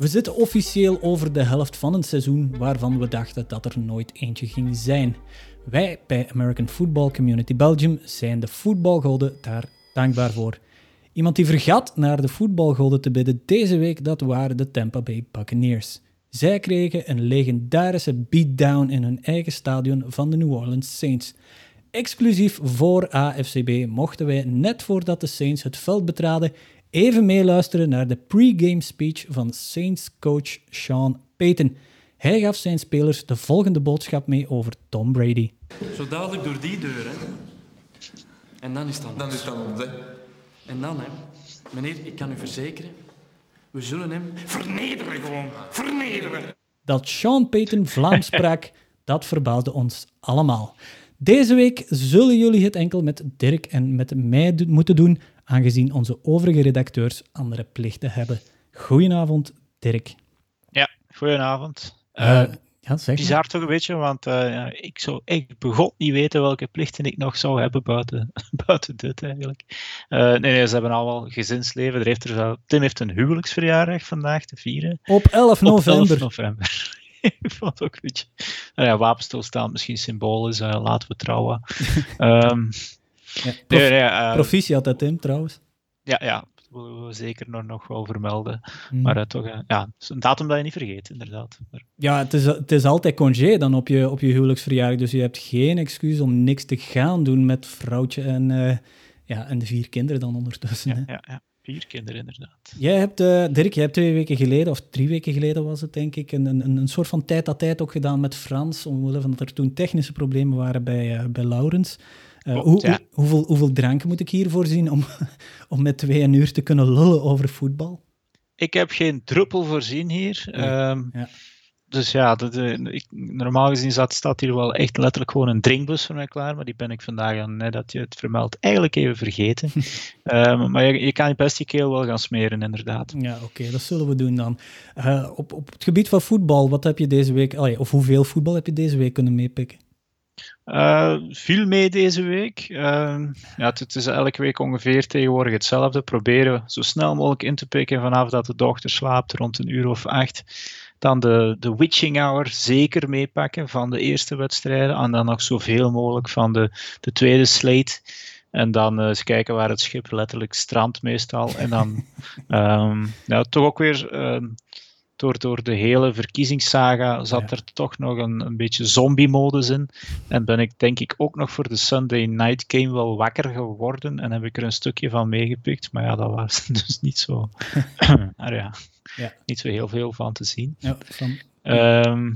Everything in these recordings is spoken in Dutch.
We zitten officieel over de helft van een seizoen waarvan we dachten dat er nooit eentje ging zijn. Wij bij American Football Community Belgium zijn de voetbalgoden daar dankbaar voor. Iemand die vergat naar de voetbalgoden te bidden deze week, dat waren de Tampa Bay Buccaneers. Zij kregen een legendarische beatdown in hun eigen stadion van de New Orleans Saints. Exclusief voor AFCB mochten wij net voordat de Saints het veld betraden even meeluisteren naar de pre-game speech van Saints coach Sean Payton. Hij gaf zijn spelers de volgende boodschap mee over Tom Brady. Zo dadelijk door die deur, hè. En dan is het dan. Dan is het ons, hè. En dan, hè. Meneer, ik kan u verzekeren, we zullen hem vernederen gewoon. Vernederen. Dat Sean Payton Vlaams sprak, dat verbaasde ons allemaal. Deze week zullen jullie het enkel met Dirk en met mij moeten doen, aangezien onze overige redacteurs andere plichten hebben. Goedenavond, Dirk. Ja, goedenavond. Eh ja, zeg maar. bizar toch een beetje, want eh, ja, ik zou echt begot niet weten welke plichten ik nog zou hebben buiten, buiten dit eigenlijk. Nee, nee, ze hebben allemaal gezinsleven. Er heeft er Tim heeft een huwelijksverjaardag vandaag te vieren. Op 11 Op 11 november. november. ik vond het ook een beetje... Nou ja, wapenstilstaan misschien symbool is, laten we trouwen. Ehm Ja, prof- nee, nee, eh, Proficiat, hè, Tim, trouwens. ja, ja, dat willen we zeker nog, wel vermelden. Mm. Maar eh, toch, eh, ja, een datum dat je niet vergeet, inderdaad. Maar, Ja, het is, het is altijd congé dan op je, op je huwelijksverjaardag, dus je hebt geen excuus om niks te gaan doen met vrouwtje en, ja, en de vier kinderen dan ondertussen. hè. ja, ja, ja, vier kinderen inderdaad. Jij hebt, Dirk, jij hebt twee weken geleden, of drie weken geleden was het denk ik, een, een, een soort van tijd à tijd ook gedaan met Frans, omwille van dat er toen technische problemen waren bij, bij Laurens. Eh, Klopt, hoe, ja. hoe- hoeveel, hoeveel drank moet ik hiervoor zien om, om met twee een uur te kunnen lullen over voetbal? Ik heb geen druppel voorzien hier. Oei, ehm, ja. Dus ja, eh, ik, normaal gezien staat, staat hier wel echt letterlijk gewoon een drinkbus voor mij klaar. Maar die ben ik vandaag, net dat je het vermeldt, eigenlijk even vergeten. Ehm, maar je, je kan je best je keel wel gaan smeren, inderdaad. Ja, oké, dat zullen we doen dan. Eh, op, op het gebied van voetbal, wat heb je deze week, allee, of hoeveel voetbal heb je deze week kunnen meepikken? Eh viel mee deze week. Ehm, ja, het, is elke week ongeveer tegenwoordig hetzelfde. Proberen zo snel mogelijk in te pikken vanaf dat de dochter slaapt, rond een uur of acht. Dan de, de witching hour zeker meepakken van de eerste wedstrijden. En dan nog zoveel mogelijk van de, de tweede slate. En dan eh, eens kijken waar het schip letterlijk strandt meestal. En dan ehm, ja, toch ook weer... door, door de hele verkiezingssaga zat Ja. er toch nog een, een beetje zombie-modus in. En ben ik denk ik ook nog voor de Sunday Night Game wel wakker geworden. En heb ik er een stukje van meegepikt. Maar ja, dat was dus niet zo, maar ja, Ja. niet zo heel veel van te zien. Ja, van, Ehm,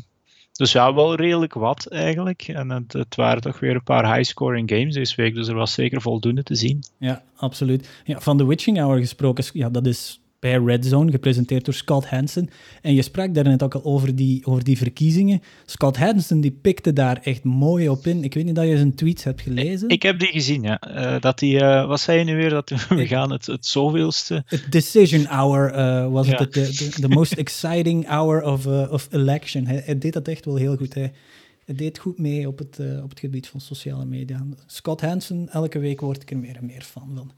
dus ja, wel redelijk wat eigenlijk. En het, het waren toch weer een paar high-scoring games deze week. Dus er was zeker voldoende te zien. ja, absoluut. Ja, van de Witching Hour gesproken, ja, dat is bij Red Zone, gepresenteerd door Scott Hansen. En je sprak daar net ook al over die, over die verkiezingen. Scott Hansen die pikte daar echt mooi op in. Ik weet niet dat je zijn tweets hebt gelezen. Ik heb die gezien, ja. Eh, dat die, eh, wat zei je nu weer? Dat we gaan het, het zoveelste. Het decision hour eh, was Ja. het, de most exciting hour of, of election. Hij, hij deed dat echt wel heel goed. Hij, hij deed goed mee op het, op het gebied van sociale media. Scott Hansen, elke week word ik er meer en meer fan van.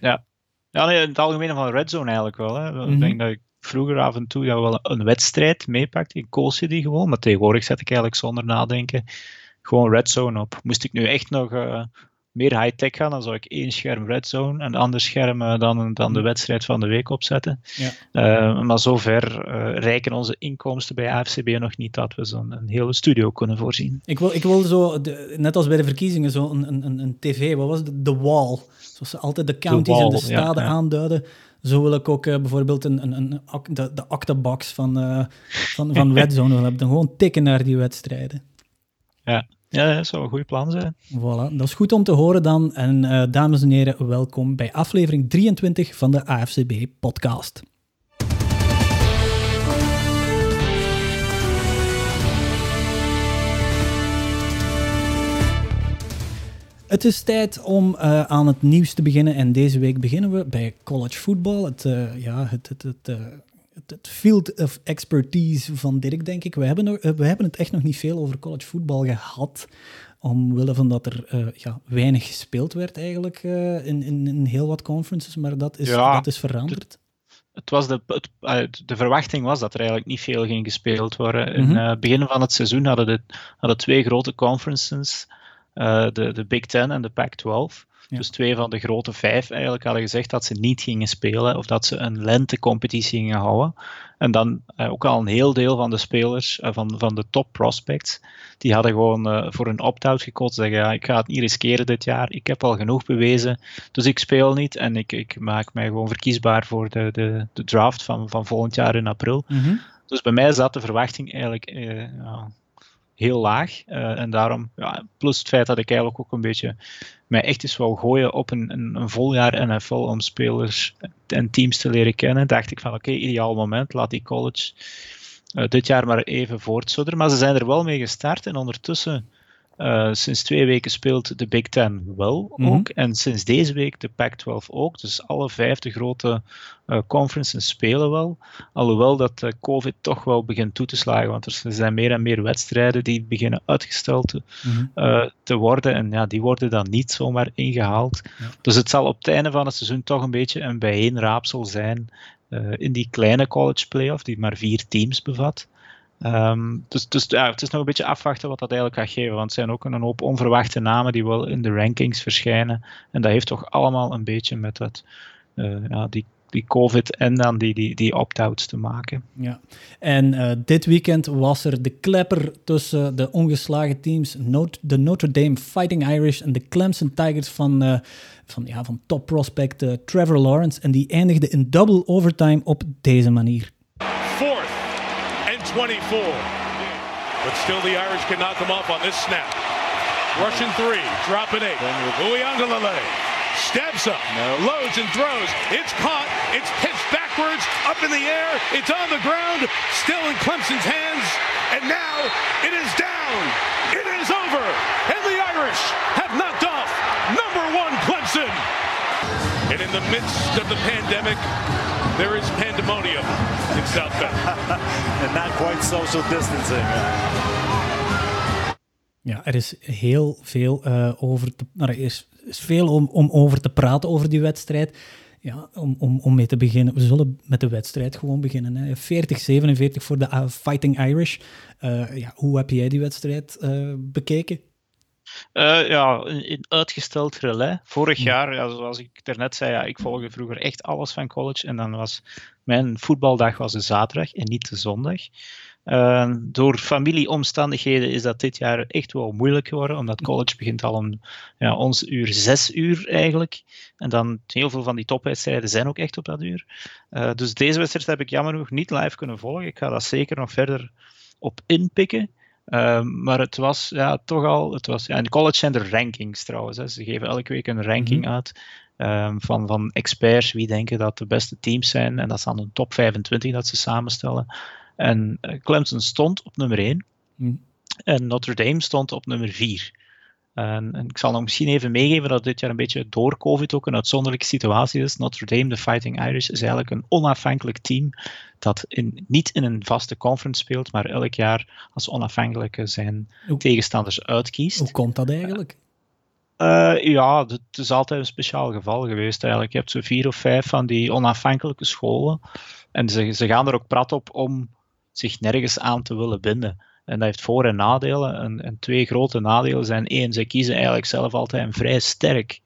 Ja, ja nee, in het algemeen van Red Zone eigenlijk wel. Hè. Mhm. Ik denk dat ik vroeger af en toe ja, wel een wedstrijd meepakte. Ik koos je die gewoon. Maar tegenwoordig zet ik eigenlijk zonder nadenken gewoon Red Zone op. Moest ik nu echt nog eh, meer high-tech gaan, dan zou ik één scherm Red Zone en een ander scherm dan, dan de Mhm. wedstrijd van de week opzetten. Ja. Eh, maar zover eh, reiken onze inkomsten bij AFCB nog niet dat we zo'n een hele studio kunnen voorzien. Ik wil, ik wil zo, de- net als bij de verkiezingen, zo een, een, een, een tv, wat was het? The Wall. Zoals ze altijd de counties en de staden ja. aanduiden. Zo wil ik ook eh, bijvoorbeeld een, een, een, de, de actebox van, van, van Red Zone willen hebben. Dan gewoon tikken naar die wedstrijden. Ja, ja dat zou een goed plan zijn. Voilà, dat is goed om te horen dan. En eh, dames en heren, welkom bij aflevering 23 van de AFCB-podcast. Het is tijd om eh, aan het nieuws te beginnen. En deze week beginnen we bij college football. Het, eh, ja, het, het, het, het, het field of expertise van Dirk, denk ik. We hebben, nog, we hebben het echt nog niet veel over college football gehad. Omwille van dat er eh, ja, weinig gespeeld werd eigenlijk eh, in, in, in heel wat conferences. Maar dat is, Ja, dat is veranderd. het was de, het, eh, de verwachting was dat er eigenlijk niet veel ging gespeeld worden. In Mhm. het begin van het seizoen hadden, de, hadden twee grote conferences, de, de Big Ten en de Pac-12. Ja. Dus twee van de grote vijf eigenlijk hadden gezegd dat ze niet gingen spelen of dat ze een lentecompetitie gingen houden. En dan eh, ook al een heel deel van de spelers, eh, van, van de top prospects, die hadden gewoon eh, voor een opt-out gekozen. Zeggen, ja, ik ga het niet riskeren dit jaar. Ik heb al genoeg bewezen, dus ik speel niet. En ik, ik maak mij gewoon verkiesbaar voor de, de, de draft van, van volgend jaar in april. Mhm. Dus bij mij zat de verwachting eigenlijk eh, ja, heel laag. Eh, en daarom, ja, plus het feit dat ik eigenlijk ook een beetje mij echt eens wou gooien op een, een, een vol jaar NFL om spelers en teams te leren kennen, dacht ik van oké, ideaal moment, laat die college eh, dit jaar maar even voortsudderen. Maar ze zijn er wel mee gestart en ondertussen, eh, sinds twee weken speelt de Big Ten wel Mhm. ook. En sinds deze week de Pac-12 ook. Dus alle vijf de grote eh, conferences spelen wel. Alhoewel dat eh, COVID toch wel begint toe te slagen. Want er zijn meer en meer wedstrijden die beginnen uitgesteld te, Mhm. te worden. En ja, die worden dan niet zomaar ingehaald. Ja. Dus het zal op het einde van het seizoen toch een beetje een bijeenraapsel zijn in die kleine college playoff, die maar vier teams bevat. Ehm, dus dus ja, het is nog een beetje afwachten wat dat eigenlijk gaat geven. Want er zijn ook een hoop onverwachte namen die wel in de rankings verschijnen. En dat heeft toch allemaal een beetje met dat, eh, ja, die, die COVID en dan die, die, die opt-outs te maken. Ja, en eh, dit weekend was er de klepper tussen de ongeslagen teams, de Notre Dame Fighting Irish en de Clemson Tigers van, eh, van, ja, van top prospect Trevor Lawrence. En die eindigde in double overtime op deze manier. Fourth and 24. But still the Irish can knock them off on this snap. Russian three, dropping eight. Uyangalale steps up, loads and throws. It's caught. It's pitched backwards, up in the air. It's on the ground, still in Clemson's hands. And now it is down. It is over. And the Irish have knocked off number one Clemson. And in the midst of the pandemic, there is pandemonium Bend. and not quite social distancing. Ja, er is heel veel eh, over te, nou, er is, is veel om, om over te praten over die wedstrijd. Ja, om, om, om mee te beginnen. We zullen met de wedstrijd gewoon beginnen. hè. 40-47 voor de uh, Fighting Irish. Eh, ja, hoe heb jij die wedstrijd eh, bekeken? Eh, ja, in, uitgesteld relais. Vorig jaar, ja, zoals ik daarnet zei, ja, ik volgde vroeger echt alles van college. En dan was mijn voetbaldag was de zaterdag en niet de zondag. Uh, door familieomstandigheden is dat dit jaar echt wel moeilijk geworden, omdat college begint al om ja, ons uur zes uur eigenlijk. En dan heel veel van die topwedstrijden zijn ook echt op dat uur. Uh, dus deze wedstrijd heb ik jammer genoeg niet live kunnen volgen. Ik ga dat zeker nog verder op inpikken. Uh, maar het was ja, toch al. Het was, ja, in college zijn er rankings trouwens. Hè. Ze geven elke week een ranking -hmm. uit. Um, van, van experts wie denken dat de beste teams zijn. En dat is dan een top 25 dat ze samenstellen. En uh, Clemson stond op nummer 1. Mm. En Notre Dame stond op nummer 4. En, en, ik zal nog misschien even meegeven dat dit jaar een beetje door COVID ook een uitzonderlijke situatie is. Notre Dame, de Fighting Irish, is eigenlijk een onafhankelijk team dat in, niet in een vaste conference speelt, maar elk jaar als onafhankelijke zijn tegenstanders uitkiest. Hoe komt dat eigenlijk? Uh, ja, het is altijd een speciaal geval geweest eigenlijk. Je hebt zo vier of vijf van die onafhankelijke scholen en ze, ze gaan er ook prat op om zich nergens aan te willen binden. En dat heeft voor- en nadelen. En, en, twee grote nadelen zijn één, ze kiezen eigenlijk zelf altijd een vrij sterk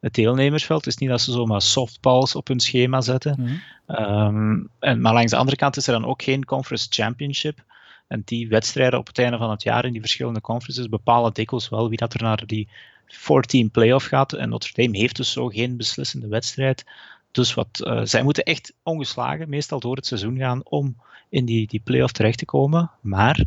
het deelnemersveld. Het is niet dat ze zomaar softballs op hun schema zetten. Mm -hmm. um, en, maar langs de andere kant is er dan ook geen conference championship. En die wedstrijden op het einde van het jaar in die verschillende conferences bepalen dikwijls wel wie dat er naar die 14 playoff gaat. En Notre Dame heeft dus zo geen beslissende wedstrijd. Dus wat, uh, zij moeten echt ongeslagen, meestal door het seizoen gaan, om in die, die playoff terecht te komen. Maar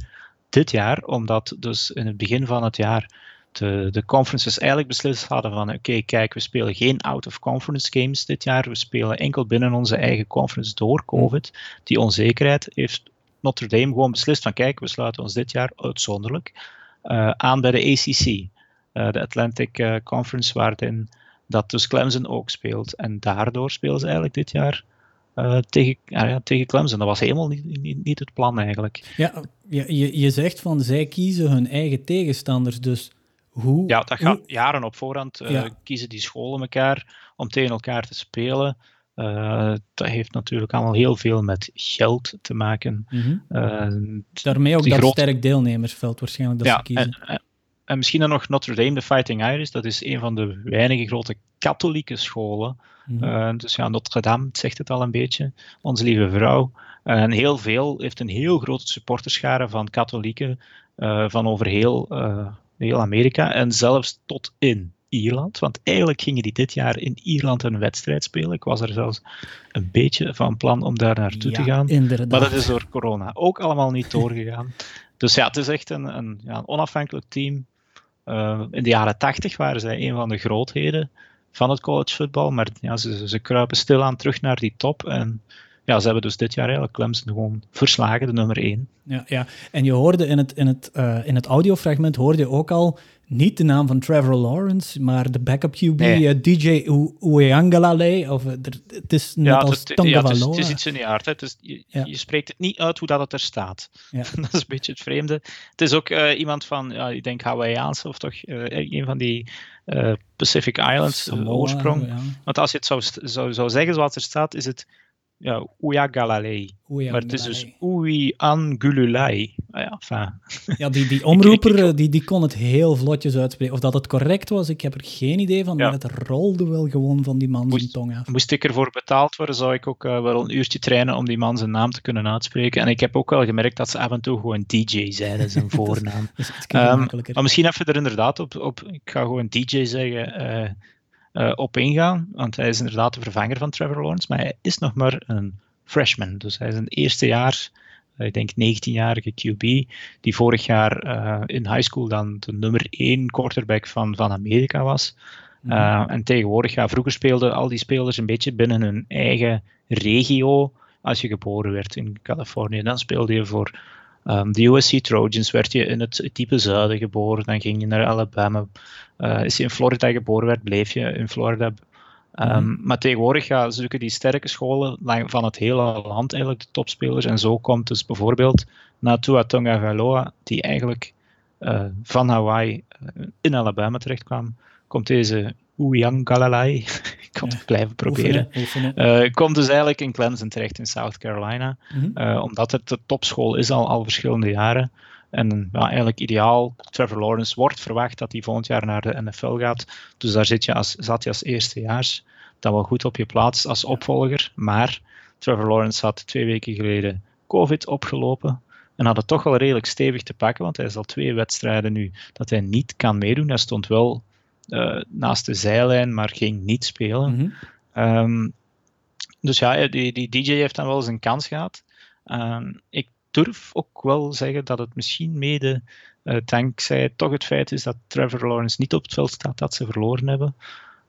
dit jaar, omdat dus in het begin van het jaar de, de conferences eigenlijk beslist hadden van oké, kijk, we spelen geen out-of-conference games dit jaar, we spelen enkel binnen onze eigen conference door COVID. Die onzekerheid heeft Notre Dame gewoon beslist van kijk, we sluiten ons dit jaar uitzonderlijk uh, aan bij de ACC, uh, de Atlantic uh, Conference, waarin dat dus Clemson ook speelt. En daardoor spelen ze eigenlijk dit jaar uh, tegen, ja, tegen Clemson. Dat was helemaal niet, niet, niet het plan eigenlijk. Ja, je, je zegt van zij kiezen hun eigen tegenstanders, dus hoe... Ja, dat gaat hoe... jaren op voorhand. Uh, ja. Kiezen die scholen elkaar om tegen elkaar te spelen. Uh, dat heeft natuurlijk allemaal heel veel met geld te maken. Mm -hmm. Daarmee ook dat groot... sterk deelnemersveld waarschijnlijk dat ja, ze kiezen. En, en misschien dan nog Notre Dame, de Fighting Irish. Dat is een van de weinige grote katholieke scholen. Mm -hmm. dus ja, Notre Dame zegt het al een beetje. Onze lieve vrouw. En heel veel heeft een heel grote supporterschare van katholieken van over heel, heel Amerika. En zelfs tot in Ierland. Want eigenlijk gingen die dit jaar in Ierland een wedstrijd spelen. Ik was er zelfs een beetje van plan om daar naartoe ja, te gaan. Inderdaad. Maar dat is door corona ook allemaal niet doorgegaan. dus ja, het is echt een, een, ja, een onafhankelijk team. Uh, in de jaren tachtig waren zij een van de grootheden van het college football. Maar ja, ze, ze kruipen stilaan terug naar die top. En ja, ze hebben dus dit jaar eigenlijk Clemson gewoon verslagen, de nummer 1. Ja, ja. en je hoorde in het, in het, uh, in het audiofragment hoorde je ook al niet de naam van Trevor Lawrence, maar de backup QB nee. uh, DJ Uyangalale. Of, uh, het is net ja, als het, ja, het, is, het is iets in de aard. Hè. Het is, je, ja. je, spreekt het niet uit hoe dat het er staat. Ja. dat is een beetje het vreemde. Het is ook uh, iemand van, ja, ik denk Hawaïaans of toch een van die Pacific Islands Samoa, oorsprong. Ja. Want als je het zou, zou, zou zeggen zoals er staat, is het ja, Uyagalalei. Maar het is dus Uyangululai. Ah ja, enfin. ja, die, die omroeper die, die kon het heel vlotjes uitspreken. Of dat het correct was, ik heb er geen idee van. Maar het rolde wel gewoon van die man zijn tong af. Moest ik ervoor betaald worden, zou ik ook uh, wel een uurtje trainen om die man zijn naam te kunnen uitspreken. En ik heb ook wel gemerkt dat ze af en toe gewoon DJ zeiden, zijn voornaam. um, maar misschien even er inderdaad op, op ik ga gewoon DJ zeggen... Uh, uh, op ingaan. Want hij is inderdaad de vervanger van Trevor Lawrence, maar hij is nog maar een freshman. Dus hij is een eerste jaar, uh, ik denk 19-jarige QB, die vorig jaar uh, in high school dan de nummer 1 quarterback van, van Amerika was. Mm-hmm. en tegenwoordig, ja, vroeger speelden al die spelers een beetje binnen hun eigen regio. Als je geboren werd in Californië, dan speelde je voor Um, de USC Trojans werd je in het diepe zuiden geboren, dan ging je naar Alabama. Uh, is je in Florida geboren werd, bleef je in Florida. Um, mm. Maar tegenwoordig ja, zoeken die sterke scholen van het hele land eigenlijk de topspelers. En zo komt dus bijvoorbeeld Natua Tonga Valoa, die eigenlijk uh, van Hawaii uh, in Alabama terecht kwam, komt deze Ouyang Galalai, ik kan het blijven proberen, oefenen, oefenen. Uh, komt dus eigenlijk in Clemson terecht in South Carolina, mm-hmm. uh, omdat het de topschool is al, al verschillende jaren. En ja, eigenlijk ideaal, Trevor Lawrence wordt verwacht dat hij volgend jaar naar de NFL gaat. Dus daar zit je als, zat je als eerstejaars dan wel goed op je plaats als opvolger. Maar Trevor Lawrence had twee weken geleden COVID opgelopen. En had het toch wel redelijk stevig te pakken, want hij is al twee wedstrijden nu dat hij niet kan meedoen. Hij stond wel naast de zijlijn, maar ging niet spelen. Mm-hmm. Um, dus ja, die, die DJ heeft dan wel zijn kans gehad. Um, ik durf ook wel zeggen dat het misschien mede uh, dankzij toch het feit is dat Trevor Lawrence niet op het veld staat dat ze verloren hebben.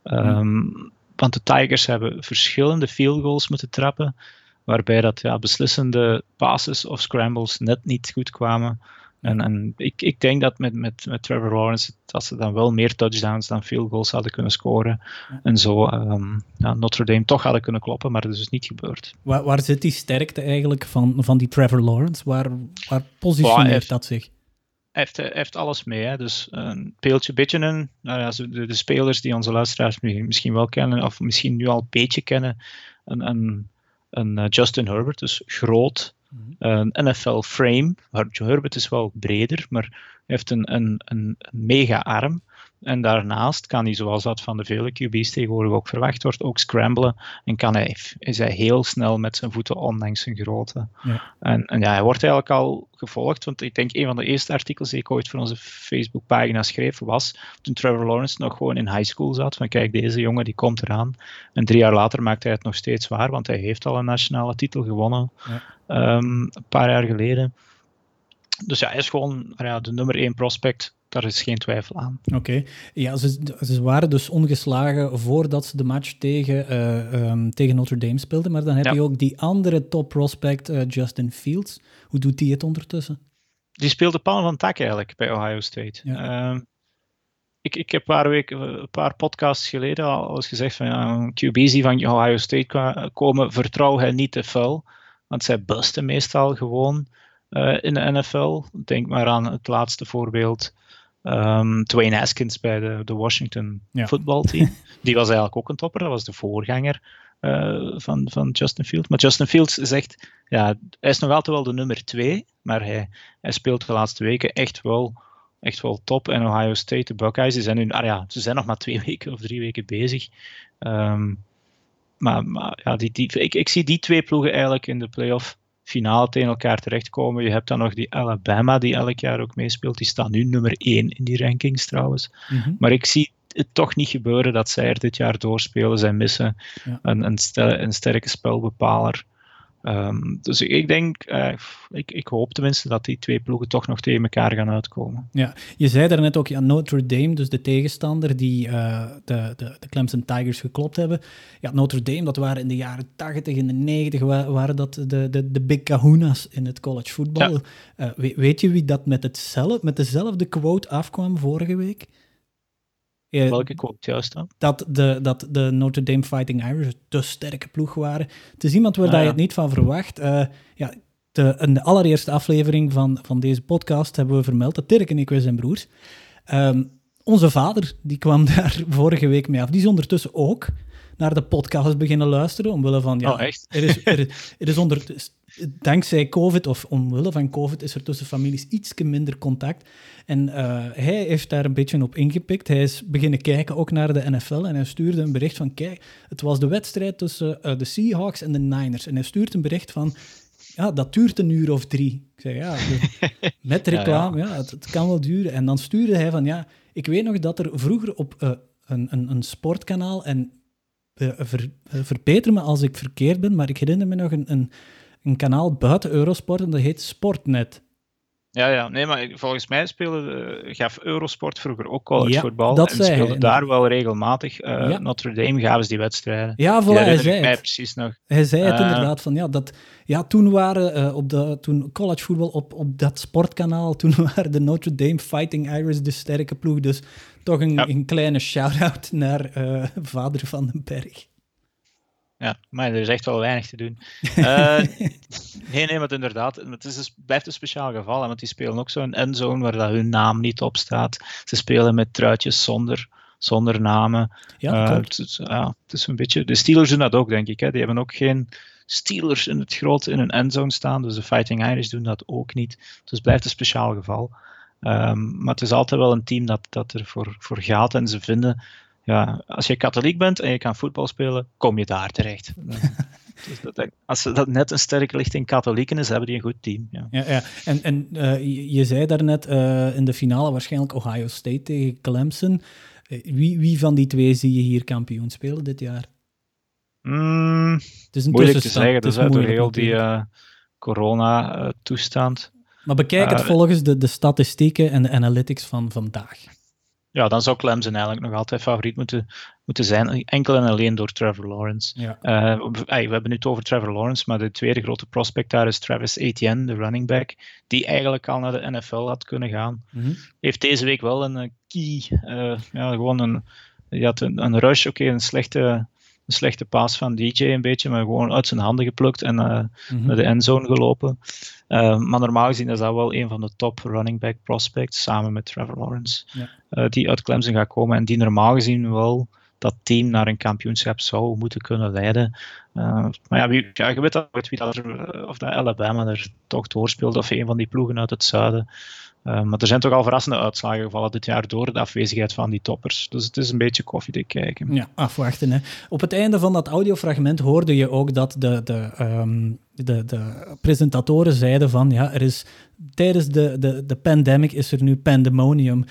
Um, mm. Want de Tigers hebben verschillende field goals moeten trappen, waarbij dat ja, beslissende passes of scrambles net niet goed kwamen. En, en ik, ik denk dat met, met, met Trevor Lawrence dat ze dan wel meer touchdowns dan field goals hadden kunnen scoren. En zo um, ja, Notre Dame toch hadden kunnen kloppen, maar dat is dus niet gebeurd. Waar, waar zit die sterkte eigenlijk van, van die Trevor Lawrence? Waar, waar positioneert heeft, dat zich? Hij heeft, heeft alles mee. Hè. Dus een peeltje beetje een. Nou ja, de, de spelers die onze luisteraars misschien wel kennen, of misschien nu al een beetje kennen. Een, een, een Justin Herbert, dus groot. Een NFL frame. Herbert is wel breder, maar hij heeft een, een, een mega arm. En daarnaast kan hij, zoals dat van de vele QB's tegenwoordig ook verwacht wordt, ook scramblen. En kan hij, is hij heel snel met zijn voeten, ondanks zijn grootte. Ja. En, en ja, hij wordt eigenlijk al gevolgd. Want ik denk een van de eerste artikels die ik ooit voor onze Facebookpagina schreef, was toen Trevor Lawrence nog gewoon in high school zat. Van kijk, deze jongen die komt eraan. En drie jaar later maakt hij het nog steeds waar, want hij heeft al een nationale titel gewonnen. Ja. Um, een paar jaar geleden. Dus ja, hij is gewoon ja, de nummer één prospect daar is geen twijfel aan. Oké. Okay. Ja, ze, ze, waren dus ongeslagen voordat ze de match tegen, uh, um, tegen Notre Dame speelden. Maar dan heb ja. je ook die andere top prospect, uh, Justin Fields. Hoe doet die het ondertussen? Die speelde paal van tak eigenlijk bij Ohio State. Ja. Uh, ik, ik heb een paar, weken, een paar podcasts geleden al eens gezegd van ja, QB's die van Ohio State komen, vertrouw hen niet te vuil. Want zij busten meestal gewoon uh, in de NFL. Denk maar aan het laatste voorbeeld. Um, Dwayne Haskins bij de, de Washington ja. voetbalteam. Die was eigenlijk ook een topper, dat was de voorganger van, van Justin Fields. Maar Justin Fields echt, ja, hij is nog altijd wel de nummer twee, maar hij, hij speelt de laatste weken echt wel, echt wel top. En Ohio State, de Buckeyes, die zijn nu, ah ja, ze zijn nog maar twee weken of drie weken bezig. Ehm, maar, maar ja, die, die, ik, ik zie die twee ploegen eigenlijk in de playoff finale tegen elkaar terechtkomen. Je hebt dan nog die Alabama, die elk jaar ook meespeelt. Die staat nu nummer 1 in die rankings trouwens. Mhm. Maar ik zie het toch niet gebeuren dat zij er dit jaar doorspelen. Zij missen Ja. een, een, stel- een sterke spelbepaler. Ehm, dus ik denk, eh, ik, ik hoop tenminste dat die twee ploegen toch nog tegen elkaar gaan uitkomen. Ja, je zei daarnet ook, ja, Notre Dame, dus de tegenstander die eh, de, de, de Clemson Tigers geklopt hebben. Ja, Notre Dame, dat waren in de jaren 80, in de 90, wa- waren dat de, de, de big kahuna's in het college voetbal. Ja. Eh, we- weet je wie dat met, hetzelfde, met dezelfde quote afkwam vorige week? Eh, Welke quote juist dan? dat de, dat de Notre Dame Fighting Irish een te sterke ploeg waren. Het is iemand waar Ah, je ja. het niet van verwacht. Eh, ja, de, in de allereerste aflevering van, van deze podcast hebben we vermeld dat Dirk en ik, wij zijn broers. Ehm, onze vader, die kwam daar vorige week mee af. Die is ondertussen ook naar de podcast beginnen luisteren, omwille van... Ja, Oh, echt? Er is, er, er is onder, dankzij COVID, of omwille van COVID, is er tussen families iets minder contact. En eh, hij heeft daar een beetje op ingepikt. Hij is beginnen kijken ook naar de NFL en hij stuurde een bericht van, kijk, het was de wedstrijd tussen eh, de Seahawks en de Niners. En hij stuurt een bericht van, ja, dat duurt een uur of drie. Ik zeg, ja, de- met reclame, ja, het, het kan wel duren. En dan stuurde hij van, ja, ik weet nog dat er vroeger op eh, een, een, een sportkanaal, en ver, eh, verbeter me als ik verkeerd ben, maar ik herinner me nog een, een, een kanaal buiten Eurosport en dat heet Sportnet. Ja, ja, nee, maar volgens mij speelde, eh, gaf Eurosport vroeger ook college Ja, voetbal. dat en hij, speelde daar wel regelmatig. Ja. Notre Dame gaven ze die wedstrijden. Ja, voilà, hij zei mij het. precies nog. Hij zei het Eh. inderdaad van ja, dat, ja toen waren op de toen college voetbal op, op dat sportkanaal, toen waren de Notre Dame Fighting Irish de sterke ploeg. Dus toch een, Ja. een kleine shout-out naar vader van den Berg. Ja, maar er is echt wel weinig te doen. Eh, nee, nee, maar inderdaad, het is een, blijft een speciaal geval. Hè, want die spelen ook zo'n endzone waar dat hun naam niet op staat. Ze spelen met truitjes zonder, zonder namen. Ja, Eh, het, ja, het is een beetje... De Steelers doen dat ook, denk ik. Hè. Die hebben ook geen Steelers in het groot in een endzone staan. Dus de Fighting Irish doen dat ook niet. Dus het blijft een speciaal geval. Ehm, maar het is altijd wel een team dat, dat er voor, voor gaat. En ze vinden... Ja, als je katholiek bent en je kan voetbal spelen, kom je daar terecht. Dus dat, als dat net een sterke lichting katholieken is, hebben die een goed team. Ja. Ja, ja. En, en eh, je, je zei daarnet eh in de finale waarschijnlijk Ohio State tegen Clemson. Eh, wie, wie van die twee zie je hier kampioen spelen dit jaar? Mm, Het is een moeilijk te zeggen, dus is hè, door heel die corona-toestand. Maar bekijk het volgens de, de statistieken en de analytics van vandaag. Ja, dan zou Clemson eigenlijk nog altijd favoriet moeten, moeten zijn. Enkel en alleen door Trevor Lawrence. Ja. Eh, we, hebben nu het over Trevor Lawrence, maar de tweede grote prospect daar is Travis Etienne, de running back, die eigenlijk al naar de NFL had kunnen gaan. Mhm. Heeft deze week wel een eh, key, eh, ja, gewoon een, die had een, een rush, oké, een slechte, een slechte paas van DJ een beetje, maar gewoon uit zijn handen geplukt en eh, Mhm. naar de endzone gelopen. Uh, maar normaal gezien is dat wel een van de top running back prospects, samen met Trevor Lawrence, Ja. uh, die uit Clemson gaat komen en die normaal gezien wel dat team naar een kampioenschap zou moeten kunnen leiden. Uh, maar ja, wie, ja, je weet al wie dat er, of dat Alabama er toch doorspeelt, of een van die ploegen uit het zuiden. Uh, maar er zijn toch al verrassende uitslagen gevallen dit jaar door de afwezigheid van die toppers. Dus het is een beetje koffiedik kijken. Ja, afwachten. Hè. Op het einde van dat audiofragment hoorde je ook dat de, de, um, de, de presentatoren zeiden van ja, er is tijdens de, de, de pandemic is er nu pandemonium.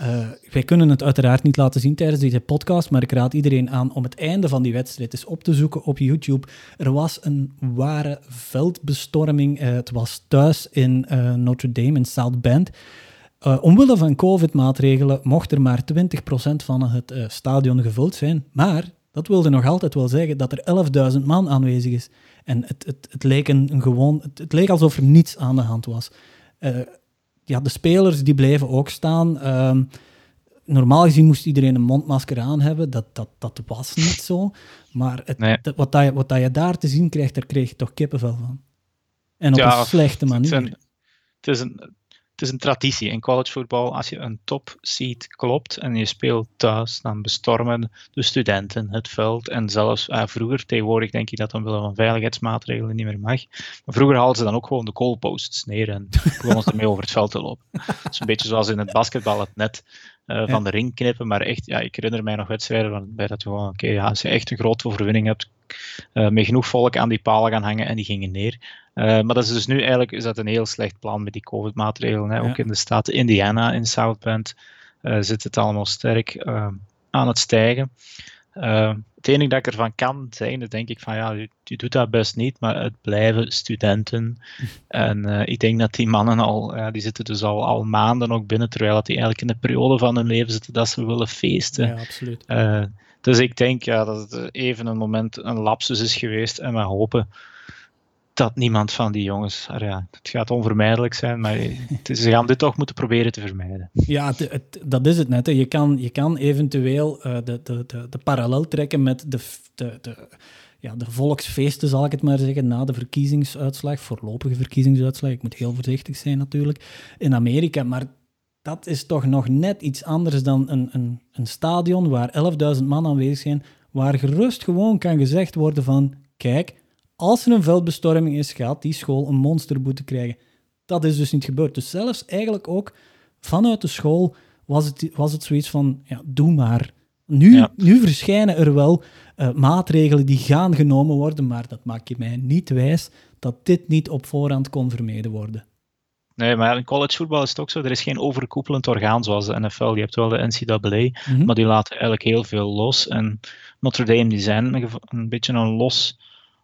Uh, wij kunnen het uiteraard niet laten zien tijdens deze podcast, maar ik raad iedereen aan om het einde van die wedstrijd eens op te zoeken op YouTube. Er was een ware veldbestorming. Uh, het was thuis in uh, Notre Dame in South Bend. Omwille van COVID-maatregelen mocht er maar 20% van het stadion gevuld zijn. Maar dat wilde nog altijd wel zeggen dat er 11.000 man aanwezig is. En het, het, het, leek een, een gewoon, het, het, leek alsof er niets aan de hand was. Ja, de spelers die bleven ook staan. Uh, normaal gezien moest iedereen een mondmasker aan hebben. Dat, dat, dat was niet zo. Maar het, nee. dat, wat, dat je, wat dat je daar te zien krijgt, daar kreeg je toch kippenvel van. En op ja, een slechte manier. Het is een het is een traditie in collegevoetbal. Als je een top seed klopt en je speelt thuis, dan bestormen de studenten het veld. En zelfs uh, vroeger, tegenwoordig denk ik dat omwille van veiligheidsmaatregelen niet meer mag. Maar vroeger haalden ze dan ook gewoon de goalposts neer en begonnen ze ermee over het veld te lopen. Het is een beetje zoals in het basketbal het net uh, van de ring knippen. Maar echt, ja, ik herinner mij nog wedstrijden waarbij dat gewoon, oké, okay, ja, als je echt een grote overwinning hebt, uh, met genoeg volk aan die palen gaan hangen en die gingen neer. Uh, maar dat is dus nu eigenlijk is dat een heel slecht plan met die COVID-maatregelen. Ja. Ook in de staat Indiana, in South Bend, zit het allemaal sterk aan het stijgen. Het enige dat ik ervan kan zeggen, is denk ik van ja, je, je doet dat best niet, maar het blijven studenten. en ik denk dat die mannen al, die zitten dus al, al maanden ook binnen, terwijl dat die eigenlijk in de periode van hun leven zitten dat ze willen feesten. Ja, absoluut. Dus ik denk ja, dat het even een moment, een lapsus is geweest. En we hopen dat niemand van die jongens, ja, het gaat onvermijdelijk zijn, maar is, ze gaan dit toch moeten proberen te vermijden. Ja, het, dat is het net. Hè. Je, kan, je kan eventueel uh, de, de, de, de, parallel trekken met de, de, de, ja, de volksfeesten, zal ik het maar zeggen, na de verkiezingsuitslag, voorlopige verkiezingsuitslag. Ik moet heel voorzichtig zijn natuurlijk, in Amerika. Maar dat is toch nog net iets anders dan een, een, een stadion waar 11.000 man aanwezig zijn, waar gerust gewoon kan gezegd worden van, kijk, als er een veldbestorming is, gaat die school een monsterboete krijgen. Dat is dus niet gebeurd. Dus zelfs eigenlijk ook vanuit de school was het, was het zoiets van, ja, doe maar. Nu, ja. nu verschijnen er wel uh, maatregelen die gaan genomen worden, maar dat maakt je mij niet wijs dat dit niet op voorhand kon vermeden worden. Nee, maar in collegevoetbal is het ook zo. Er is geen overkoepelend orgaan zoals de NFL. Je hebt wel de NCAA, mm -hmm. maar die laten eigenlijk heel veel los. En Notre Dame, die zijn een, een beetje een los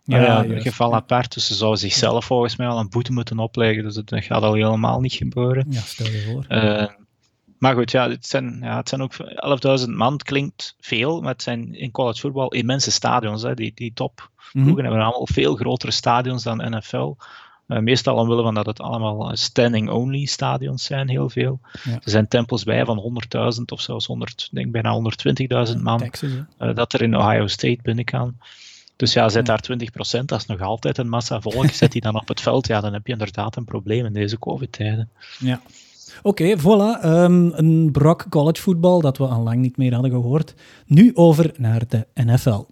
ja, ja, een geval apart. Dus ze zouden zichzelf volgens mij al een boete moeten opleggen. Dus dat gaat al helemaal niet gebeuren. Ja, stel je voor. Uh, maar goed, ja, het zijn, ja, het zijn ook 11.000 man. Het klinkt veel, maar het zijn in collegevoetbal immense stadions. Hè. Die, die top mm -hmm. hebben allemaal veel grotere stadions dan NFL. Uh, meestal omwille van dat het allemaal standing-only stadions zijn, heel veel. Ja. Er zijn tempels bij van 100.000 of zelfs 100, denk bijna 120.000 man Texas, uh, dat er in Ohio State binnen kan. Dus ja, zet daar 20%, dat is nog altijd een massa volk, zet die dan op het veld, ja, dan heb je inderdaad een probleem in deze COVID-tijden. Ja. Oké, okay, voilà. Um, een brok collegevoetbal dat we al lang niet meer hadden gehoord. Nu over naar de NFL.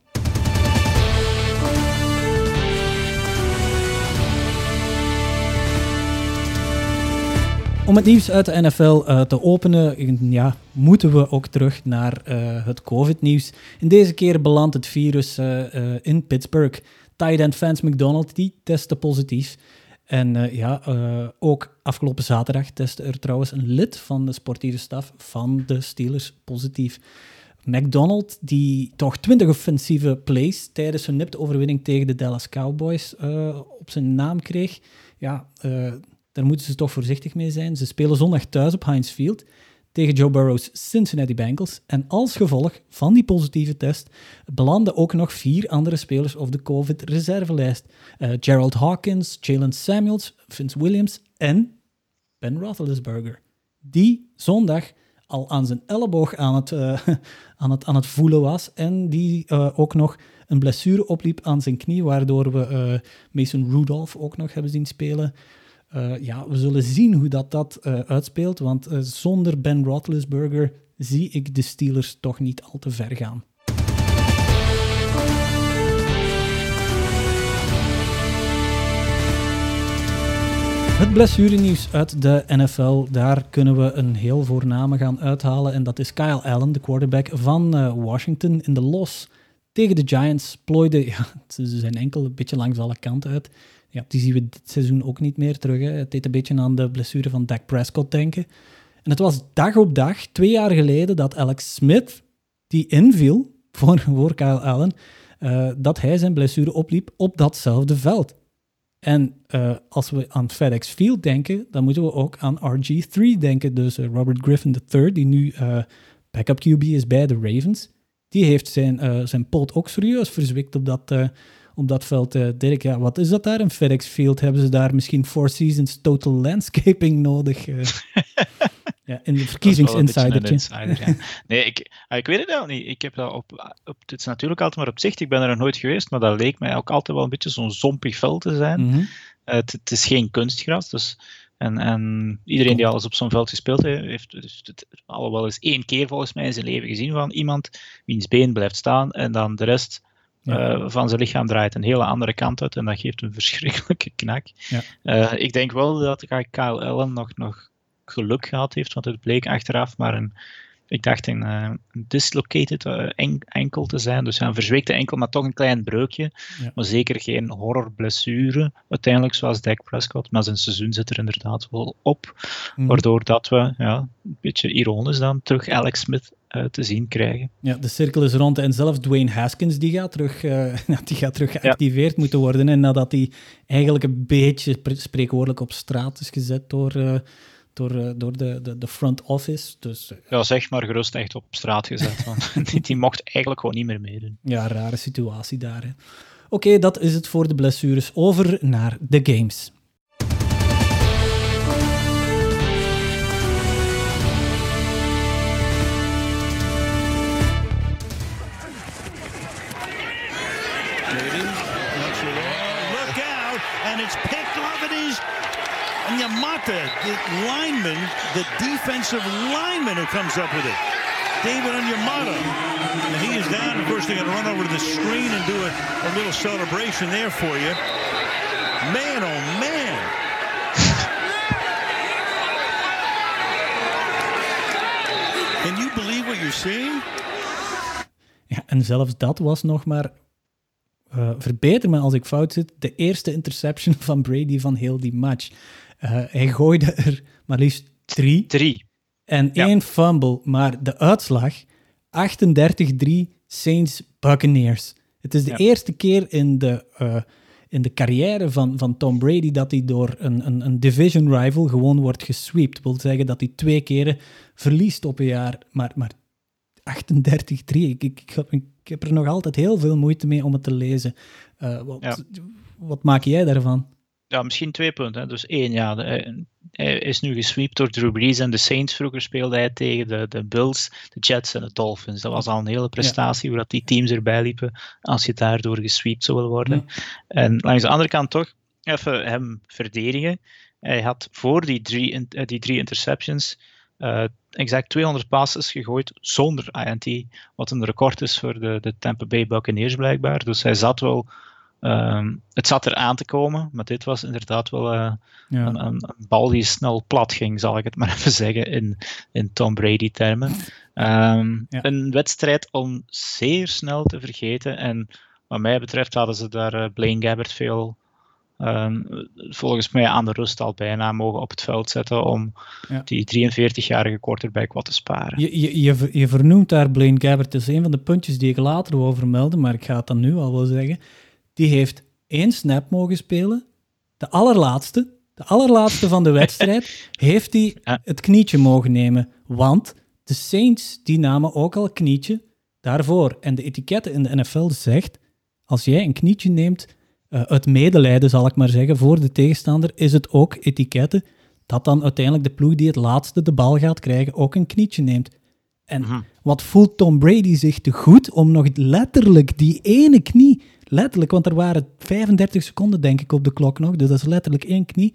Om het nieuws uit de NFL uh, te openen, ja, moeten we ook terug naar uh, het COVID-nieuws. In deze keer belandt het virus uh, in Pittsburgh. Tight end McDonald die testte positief. En ja, ook afgelopen zaterdag testte er trouwens een lid van de sportieve staf van de Steelers positief. McDonald, die toch 20 offensieve plays tijdens hun nipte overwinning tegen de Dallas Cowboys op zijn naam kreeg. Ja, daar moeten ze toch voorzichtig mee zijn. Ze spelen zondag thuis op Heinz Field tegen Joe Burrow's Cincinnati Bengals. En als gevolg van die positieve test belanden ook nog vier andere spelers op de COVID-reservelijst. Uh, Gerald Hawkins, Jalen Samuels, Vince Williams en Ben Roethlisberger. Die zondag al aan zijn elleboog aan het, uh, aan het, aan het voelen was en die uh, ook nog een blessure opliep aan zijn knie, waardoor we Mason Rudolph ook nog hebben zien spelen. Uh, ja, we zullen zien hoe dat, dat uh, uitspeelt, want uh, zonder Ben Roethlisberger zie ik de Steelers toch niet al te ver gaan. Het blessurenieuws uit de NFL, daar kunnen we een heel voorname gaan uithalen. En dat is Kyle Allen, de quarterback van Washington in de los tegen de Giants. Plooide ja, zijn enkel een beetje langs alle kanten uit ja, die zien we dit seizoen ook niet meer terug. Hè. Het deed een beetje aan de blessure van Dak Prescott denken. En het was dag op dag, twee jaar geleden, dat Alex Smith, die inviel voor, voor Kyle Allen, uh, dat hij zijn blessure opliep op datzelfde veld. En uh, als we aan FedEx Field denken, dan moeten we ook aan RG3 denken. Dus uh, Robert Griffin III, die nu backup QB is bij de Ravens. Die heeft zijn, zijn poot ook serieus verzwikt op dat op dat veld. Uh, Dirk, ja, wat is dat daar in FedEx Field? Hebben ze daar misschien Four Seasons Total Landscaping nodig? Uh, ja, in de verkiezingsinsider. Insider, ja. Nee, ik, ah, ik weet het wel niet. Ik heb dat op, op, het is natuurlijk altijd maar op zicht. Ik ben er nog nooit geweest, maar dat leek mij ook altijd wel een beetje zo'n zompig veld te zijn. Mm -hmm. uh, het, het, is geen kunstgras, dus En, en iedereen die alles op zo'n veld gespeeld heeft, heeft, heeft het al wel eens één keer volgens mij in zijn leven gezien van iemand wiens been blijft staan en dan de rest uh, van zijn lichaam draait een hele andere kant uit en dat geeft een verschrikkelijke knak. Ja. Uh, ik denk wel dat Kyle Allen nog, nog geluk gehad heeft, want het bleek achteraf maar een, ik dacht een, uh, dislocated en, enkel te zijn, dus een verzweekte enkel, maar toch een klein breukje, Ja. maar zeker geen horrorblessure uiteindelijk zoals Dak Prescott, maar zijn seizoen zit er inderdaad wel op, Mhm. waardoor dat we, ja, een beetje ironisch dan, terug Alex Smith te zien krijgen. Ja, de cirkel is rond en zelfs Dwayne Haskins die gaat terug, uh, die gaat terug geactiveerd ja. moeten worden. En nadat hij eigenlijk een beetje spreekwoordelijk op straat is gezet door, uh, door, door de, de, de, front office. Dus, ja, zeg maar gerust echt op straat gezet. Want die, die mocht eigenlijk gewoon niet meer meedoen. Ja, rare situatie daar. Oké, okay, dat is het voor de blessures. Over naar de games. Yamata, the lineman, the defensive lineman who comes up with it. David Onyemata. And he is down. Of course, they're going to run over to the screen and do a, a little celebration there for you. Man, oh man. Can you believe what you're seeing? Ja, en zelfs dat was nog maar uh, verbeter me als ik fout zit, de eerste interception van Brady van heel die match. Uh, hij gooide er maar liefst drie. Drie. En ja. één fumble, maar de uitslag 38-3 Saints Buccaneers. Het is de ja. eerste keer in de, uh, in de carrière van, van Tom Brady dat hij door een, een, een division rival gewoon wordt gesweept. Dat wil zeggen dat hij twee keren verliest op een jaar, maar, maar 38-3. Ik, ik, ik, ik heb er nog altijd heel veel moeite mee om het te lezen. Uh, wat, ja. wat, maak jij daarvan? Ja, misschien twee punten. Hè. Dus één, ja, de, hij is nu gesweept door Drew Brees en de Saints. Vroeger speelde hij tegen de, de Bills, de Jets en de Dolphins. Dat was al een hele prestatie, ja. hoe dat die teams erbij liepen als je daardoor gesweept zou willen worden. Ja. En langs de andere kant toch, even hem verdedigen. Hij had voor die drie, die drie interceptions uh, exact 200 passes gegooid zonder INT, wat een record is voor de, de Tampa Bay Buccaneers blijkbaar. Dus hij zat wel, um, het zat er aan te komen, maar dit was inderdaad wel uh, ja. een, een, een, bal die snel plat ging, zal ik het maar even zeggen, in, in Tom Brady termen. Um, ja. Een wedstrijd om zeer snel te vergeten en wat mij betreft hadden ze daar uh, Blaine Gabbert veel Um, volgens mij aan de rust al bijna mogen op het veld zetten om ja. die 43-jarige quarterback wat te sparen. Je, je, je, je vernoemt daar Blaine Gabbert, dat is een van de puntjes die ik later wil vermelden, maar ik ga het dan nu al wel zeggen. Die heeft één snap mogen spelen, de allerlaatste, de allerlaatste van de wedstrijd, heeft hij het knietje mogen nemen, want de Saints die namen ook al knietje daarvoor. En de etiketten in de NFL zegt, als jij een knietje neemt uh, uit medelijden, zal ik maar zeggen, voor de tegenstander, is het ook etiketten dat dan uiteindelijk de ploeg die het laatste de bal gaat krijgen ook een knietje neemt. En Mhm. wat voelt Tom Brady zich te goed om nog letterlijk die ene knie, letterlijk, want er waren 35 seconden denk ik op de klok nog, dus dat is letterlijk één knie.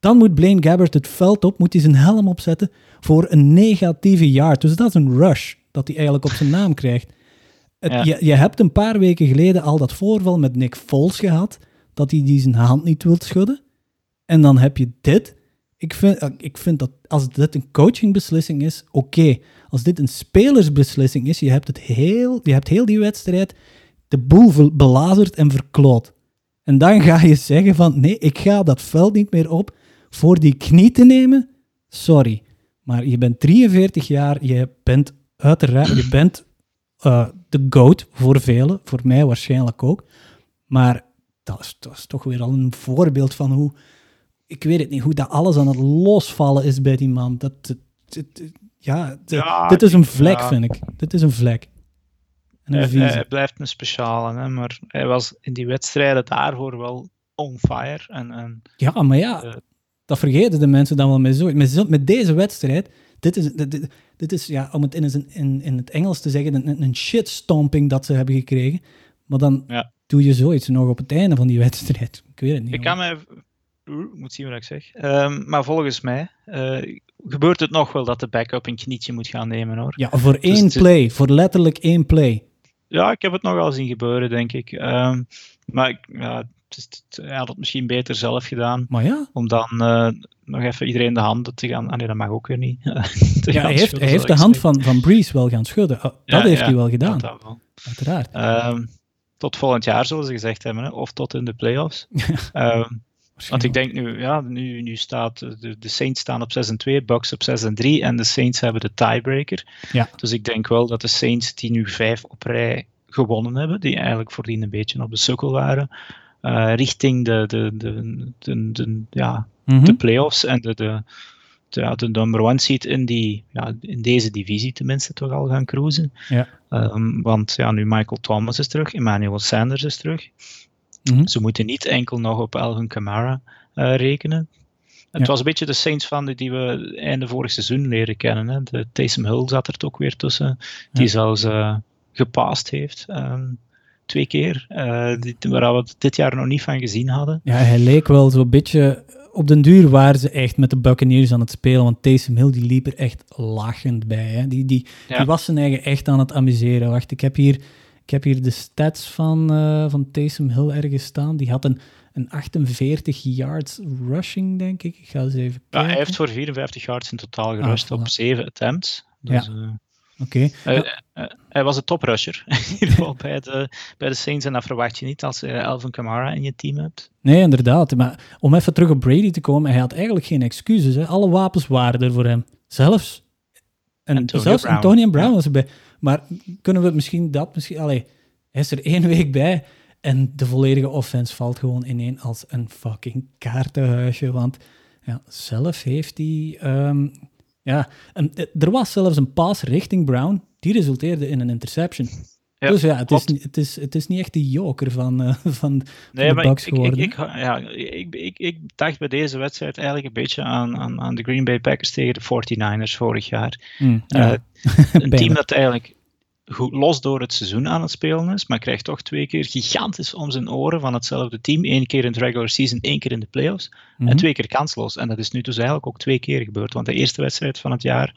Dan moet Blaine Gabbert het veld op, moet hij zijn helm opzetten voor een negatieve yard. Dus dat is een rush dat hij eigenlijk op zijn naam krijgt. Het, Ja. je, je hebt een paar weken geleden al dat voorval met Nick Foles gehad, dat hij die zijn hand niet wil schudden. En dan heb je dit. Ik vind, eh, ik vind dat als dit een coachingbeslissing is, oké. Als dit een spelersbeslissing is, je hebt, het heel, je hebt heel die wedstrijd de boel belazerd en verkloot. En dan ga je zeggen van, nee, ik ga dat veld niet meer op voor die knie te nemen. Sorry, maar je bent 43 jaar, je bent uiteraard, je bent eh, de GOAT voor velen, voor mij waarschijnlijk ook. Maar dat is, dat is toch weer al een voorbeeld van hoe, ik weet het niet, hoe dat alles aan het losvallen is bij die man. Dat, dat- dat- ja, dit is een vlek, ja. vind ik. Dit is een vlek. Hij, hij blijft een speciale, hè, maar hij was in die wedstrijden daarvoor wel on fire. En, en Ja, maar ja, Eh. dat vergeten de mensen dan wel met, zo, met, zo- met deze wedstrijd. Dit is, dit, is ja, om het in, in, in het Engels te zeggen, een, een shitstomping dat ze hebben gekregen. Maar dan Ja. doe je zoiets nog op het einde van die wedstrijd. Ik weet het niet. ik kan me ik moet zien wat ik zeg. Ehm, maar volgens mij uh, gebeurt het nog wel dat de backup een knietje moet gaan nemen hoor. Ja, voor dus één play, voor letterlijk één play. Ja, ik heb het nogal zien gebeuren, denk ik. Um, maar ik, ja, het hij had het misschien beter zelf gedaan. Maar ja. Om dan uh, nog even iedereen de handen te gaan. Ah nee, dat mag ook weer niet. ja, hij heeft, hij heeft de hand van, van Breeze wel gaan schudden. Oh, dat ja, heeft hij wel gedaan. Dat wel. Uiteraard. Um, tot volgend jaar, zoals ze gezegd hebben, hè? of tot in de playoffs. um, want ik denk nu, ja, nu, nu staat de, de Saints staan op 6 en 2, Bucks op 6 en 3 en de Saints hebben de tiebreaker. Ja. Dus ik denk wel dat de Saints die nu vijf op rij gewonnen hebben, die eigenlijk voordien een beetje op de sukkel waren, uh, richting de, de, de, de, de ja, mm -hmm. de playoffs en de, de, ja, de number one seat in, die, ja, in deze divisie tenminste toch al gaan cruisen. Ja. Um, want ja, nu Michael Thomas is terug, Emmanuel Sanders is terug. Mm -hmm. Ze moeten niet enkel nog op Alvin Kamara uh, rekenen. Het ja. was een beetje de Saints van die we einde vorig seizoen leren kennen. Hè. De Taysom Hill zat er ook weer tussen, die ja. zelfs uh, gepast heeft. Um, twee keer, uh, die, waar we dit jaar nog niet van gezien hadden. Ja, hij leek wel zo'n beetje... Op den duur waren ze echt met de Buccaneers aan het spelen, want Taysom Hill die liep er echt lachend bij. Hè. Die, die, ja. die was zijn eigen echt aan het amuseren. Wacht, ik heb hier, ik heb hier de stats van, uh, van Taysom Hill ergens staan. Die had een, een 48 yards rushing, denk ik. Ik ga eens even kijken. Ja, hij heeft voor 54 yards in totaal gerust ah, op 7 attempts. Dus, ja. Uh, Oké. Okay. Uh, uh, hij was een toprusher in ieder geval bij de, bij de Saints en dat verwacht je niet als je Alvin Kamara in je team hebt. Nee, inderdaad. Maar om even terug op Brady te komen, hij had eigenlijk geen excuses. Hè. Alle wapens waren er voor hem. Zelfs, en Antonio zelfs Brown. Antonio Brown was erbij. Maar kunnen we misschien dat misschien... Allee, hij is er één week bij en de volledige offense valt gewoon ineen als een fucking kaartenhuisje. Want ja, zelf heeft hij... Um, ja, en, er was zelfs een pass richting Brown, die resulteerde in een interception. Ja, dus ja, het is, het, is, het is niet echt de joker van, uh, van, de Bucks ik, ik, ik, geworden. ik, ja, ik, ik, ik dacht bij deze wedstrijd eigenlijk een beetje aan, aan, aan de Green Bay Packers tegen de 49ers vorig jaar. Mm, ja. Eh, een team dat eigenlijk goed los door het seizoen aan het spelen is, maar krijgt toch twee keer gigantisch om zijn oren van hetzelfde team. Eén keer in de regular season, één keer in de playoffs. Mhm. En twee keer kansloos. En dat is nu dus eigenlijk ook twee keer gebeurd. Want de eerste wedstrijd van het jaar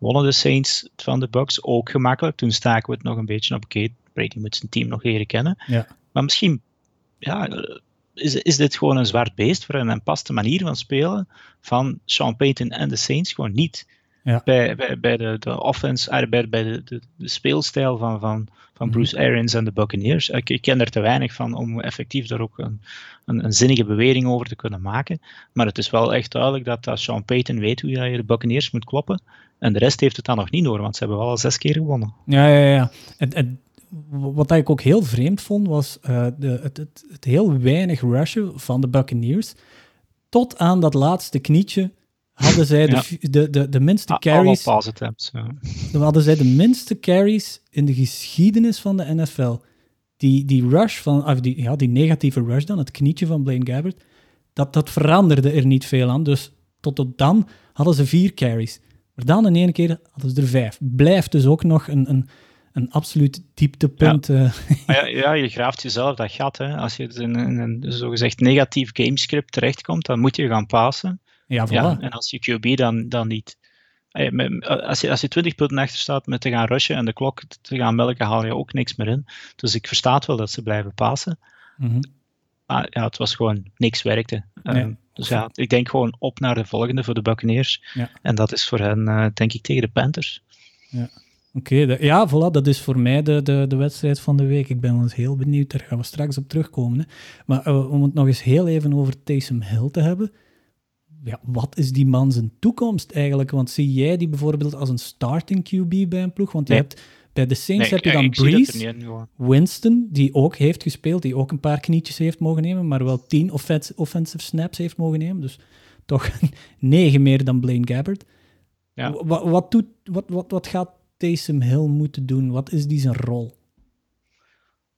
wonnen de Saints van de Bucks ook gemakkelijk. Toen staken we het nog een beetje op. Oké, Brady moet zijn team nog leren kennen. Ja. Maar misschien ja, is, is dit gewoon een zwart beest voor hen en past de manier van spelen van Sean Payton en de Saints gewoon niet Ja. bij, bij, bij de, de offense, ah, bij, bij de, de, de speelstijl van, van, van Mhm. Bruce Arians en de Buccaneers. Ik, ik ken er te weinig van om effectief daar ook een, een, een zinnige bewering over te kunnen maken. Maar het is wel echt duidelijk dat, dat Sean Payton weet hoe je de Buccaneers moet kloppen. En de rest heeft het dan nog niet door, want ze hebben wel al zes keer gewonnen. Ja, ja, ja. En, en wat ik ook heel vreemd vond, was eh, de, het, het, het heel weinig rushen van de Buccaneers. Tot aan dat laatste knietje hadden zij de, Ja. de, de, de minste Ah, Allemaal carries. pass attempts. Ja. Dan hadden zij de minste carries in de geschiedenis van de NFL. Die, die rush van, of die, ja, die negatieve rush dan, het knietje van Blaine Gabbert, dat, dat veranderde er niet veel aan. Dus tot op dan hadden ze vier carries. Maar dan in één keer hadden ze er vijf. Blijft dus ook nog een, een, een absoluut dieptepunt. eh. Maar ja, ja, je graaft jezelf dat gat. Hè. Als je in een, een zogezegd negatief gamescript terechtkomt, dan moet je gaan passen. ja, voilà. Ja, en als je QB dan, dan niet. Eh, Als je, als je 20 punten achter staat met te gaan rushen en de klok te gaan melken, haal je ook niks meer in. Dus ik versta het wel dat ze blijven passen. Mhm. Maar ja, het was gewoon niks werkte. Nee. Ehm, dus ja, ik denk gewoon op naar de volgende voor de Buccaneers. Ja. En dat is voor hen, eh, denk ik, tegen de Panthers. Oké, de- ja, voilà, dat is voor mij de, de, de wedstrijd van de week. Ik ben wel eens heel benieuwd, daar gaan we straks op terugkomen. Hè. Maar eh, om het nog eens heel even over Taysom Hill te hebben. Ja, wat is die man zijn toekomst eigenlijk? Want zie jij die bijvoorbeeld als een starting QB bij een ploeg? Want je Nee. hebt, bij de Saints Nee, heb je dan Breeze. Winston, die ook heeft gespeeld, die ook een paar knietjes heeft mogen nemen, maar wel tien offens- offensive snaps heeft mogen nemen. Dus toch negen meer dan Blaine Gabbert. Ja. Wa- Wat, wat, doet, wat, wat, wat gaat Taysom Hill moeten doen? Wat is die zijn rol?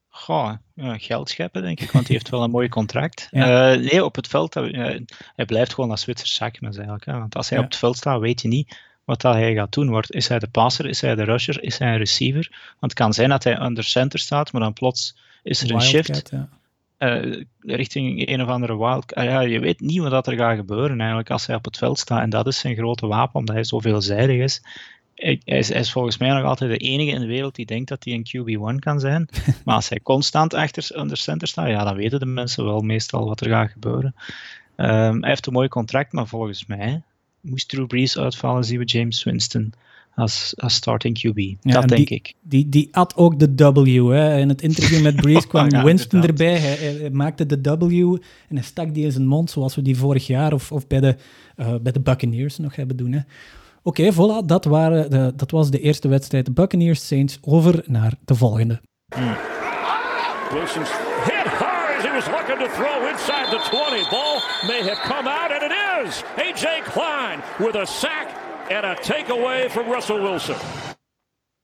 Goh, geld scheppen, denk ik, want hij heeft wel een mooi contract. Ja. Eh, nee, op het veld, eh, hij blijft gewoon als Zwitser zakmes eigenlijk. Hè? Want als hij Ja. op het veld staat, weet je niet wat dat hij gaat doen. Wordt, is hij de passer, is hij de rusher, is hij een receiver? Want het kan zijn dat hij under center staat, maar dan plots is er een shift. Ja. uh, richting een of andere wild. Uh, ja, je weet niet wat er gaat gebeuren eigenlijk als hij op het veld staat. En dat is zijn grote wapen, omdat hij zo veelzijdig is. Hij, is, hij is volgens mij nog altijd de enige in de wereld die denkt dat hij een QB1 kan zijn. maar als hij constant achter onder center staat, ja, dan weten de mensen wel meestal wat er gaat gebeuren. Um, hij heeft een mooi contract, maar volgens mij moest Drew Brees uitvallen, zien we James Winston als, als starting QB. dat denk ik. Die, die had ook de W. Hè. In het interview met Brees kwam Winston erbij. Hij, maakte de W en hij stak die in zijn mond, zoals we die vorig jaar of, of bij, de, uh, bij de Buccaneers nog hebben doen. Oké, okay, voilà, dat, waren de, dat was de eerste wedstrijd. De Buccaneers Saints. Over naar de volgende. Hmm. Was looking to throw inside the 20. Ball may have come out, and it is. A.J. Klein with a sack and a takeaway from Russell Wilson.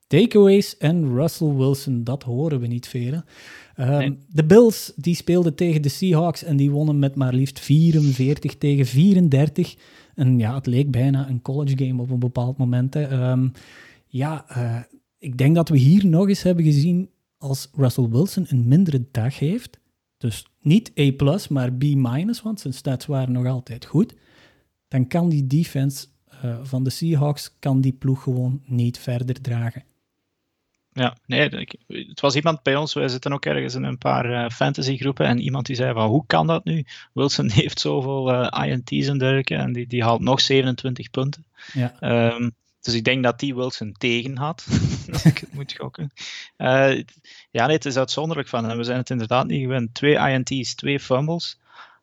Takeaways en Russell Wilson, dat horen we niet veel. Um, De Bills die speelden tegen de Seahawks en die wonnen met maar liefst 44 tegen 34. En ja, het leek bijna een college game op een bepaald moment. Um, ja, uh, ik denk dat we hier nog eens hebben gezien als Russell Wilson een mindere dag heeft. Dus niet A+, maar B-, want zijn stats waren nog altijd goed. Dan kan die defense uh, van de Seahawks kan die ploeg gewoon niet verder dragen. Ja, nee, het was iemand bij ons, wij zitten ook ergens in een paar uh, fantasygroepen en iemand die zei van hoe kan dat nu? Wilson heeft zoveel uh, INT's en dergelijke en die, die haalt nog 27 punten. Ja. Um, dus ik denk dat die Wilson tegen had, als ik het moet gokken. Uh, ja, nee, het is uitzonderlijk van hem. We zijn het inderdaad niet gewend. Twee INT's, twee fumbles.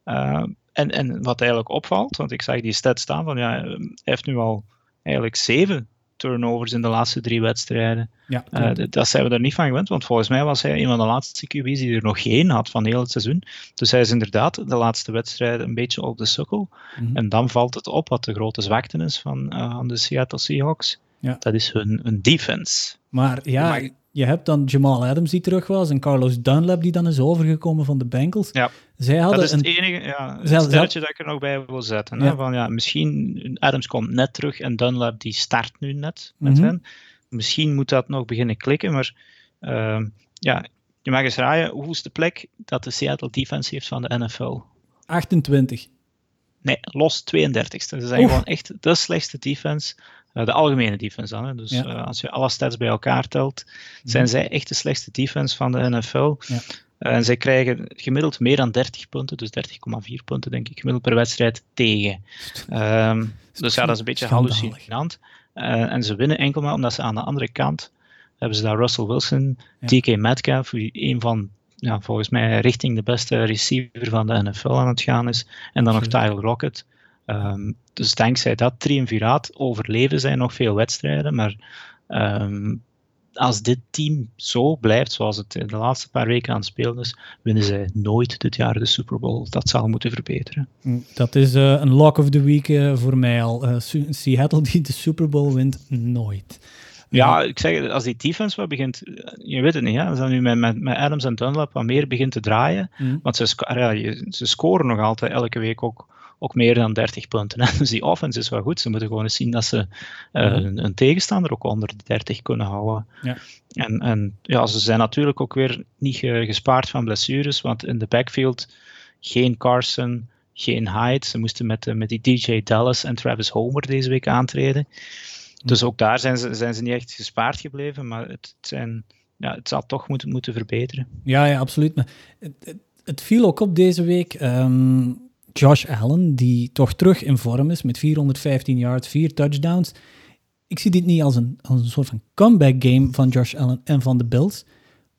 Uh, en, en wat eigenlijk opvalt, want ik zag die stat staan van ja, hij heeft nu al eigenlijk zeven turnovers in de laatste drie wedstrijden. Ja, uh, dat zijn we er niet van gewend, want volgens mij was hij een van de laatste QB's die er nog geen had van heel het seizoen. Dus hij is inderdaad de laatste wedstrijden een beetje op de sukkel. Mhm. En dan valt het op wat de grote zwakte is van, uh, de Seattle Seahawks. Ja. Dat is hun, hun defense. Maar ja, je hebt dan Jamal Adams die terug was en Carlos Dunlap die dan is overgekomen van de Bengals. Ja, Zij hadden dat is het enige ja, het dat ik er nog bij wil zetten. Hè? Van, ja, misschien, Adams komt net terug en Dunlap die start nu net met mm hen. Misschien moet dat nog beginnen klikken, maar uh, ja, je mag eens raaien, hoe is de plek dat de Seattle defense heeft van de NFL? 28. Nee, los 32 Ze zijn gewoon echt de slechtste defense de algemene defense dan. Hè. Dus eh, als je alle stats bij elkaar telt, zijn mhm. zij echt de slechtste defense van de NFL. Ja. Eh, en zij krijgen gemiddeld meer dan 30 punten, dus 30,4 punten denk ik, gemiddeld per wedstrijd tegen. Um, dus ja, dat is een beetje hallucinant. Uh, en ze winnen enkel maar omdat ze aan de andere kant hebben ze daar Russell Wilson, ja. TK Metcalf, die een van ja, volgens mij richting de beste receiver van de NFL aan het gaan is. En dan nog Tyler Rocket. Um, dus dankzij dat triumviraat overleven zij nog veel wedstrijden. Maar um, als dit team zo blijft zoals het de laatste paar weken aan het spelen is, winnen zij nooit dit jaar de Super Bowl. Dat zal moeten verbeteren. Mm, dat is uh, een lock of the week uh, voor mij al. Uh, Seattle die de Super Bowl wint, nooit. Ja, ik zeg, als die defense wat begint, je weet het niet, hè, als dat nu met, met, met Adams en Dunlap wat meer begint te draaien, mm. want ze, ja, ze scoren nog altijd elke week ook ook meer dan 30 punten. Dus die offense is wel goed. Ze moeten gewoon eens zien dat ze uh, een, een, tegenstander ook onder de 30 kunnen houden. Ja. En, en ja, ze zijn natuurlijk ook weer niet gespaard van blessures, want in de backfield geen Carson, geen Hyde. Ze moesten met, met die DJ Dallas en Travis Homer deze week aantreden. Dus ook daar zijn ze, zijn ze niet echt gespaard gebleven, maar het, zijn, ja, het zal toch moeten, moeten verbeteren. Ja, ja absoluut. Maar het, het, viel ook op deze week. Ehm, Josh Allen, die toch terug in vorm is met 415 yards, 4 touchdowns. Ik zie dit niet als een, als een soort van comeback game van Josh Allen en van de Bills.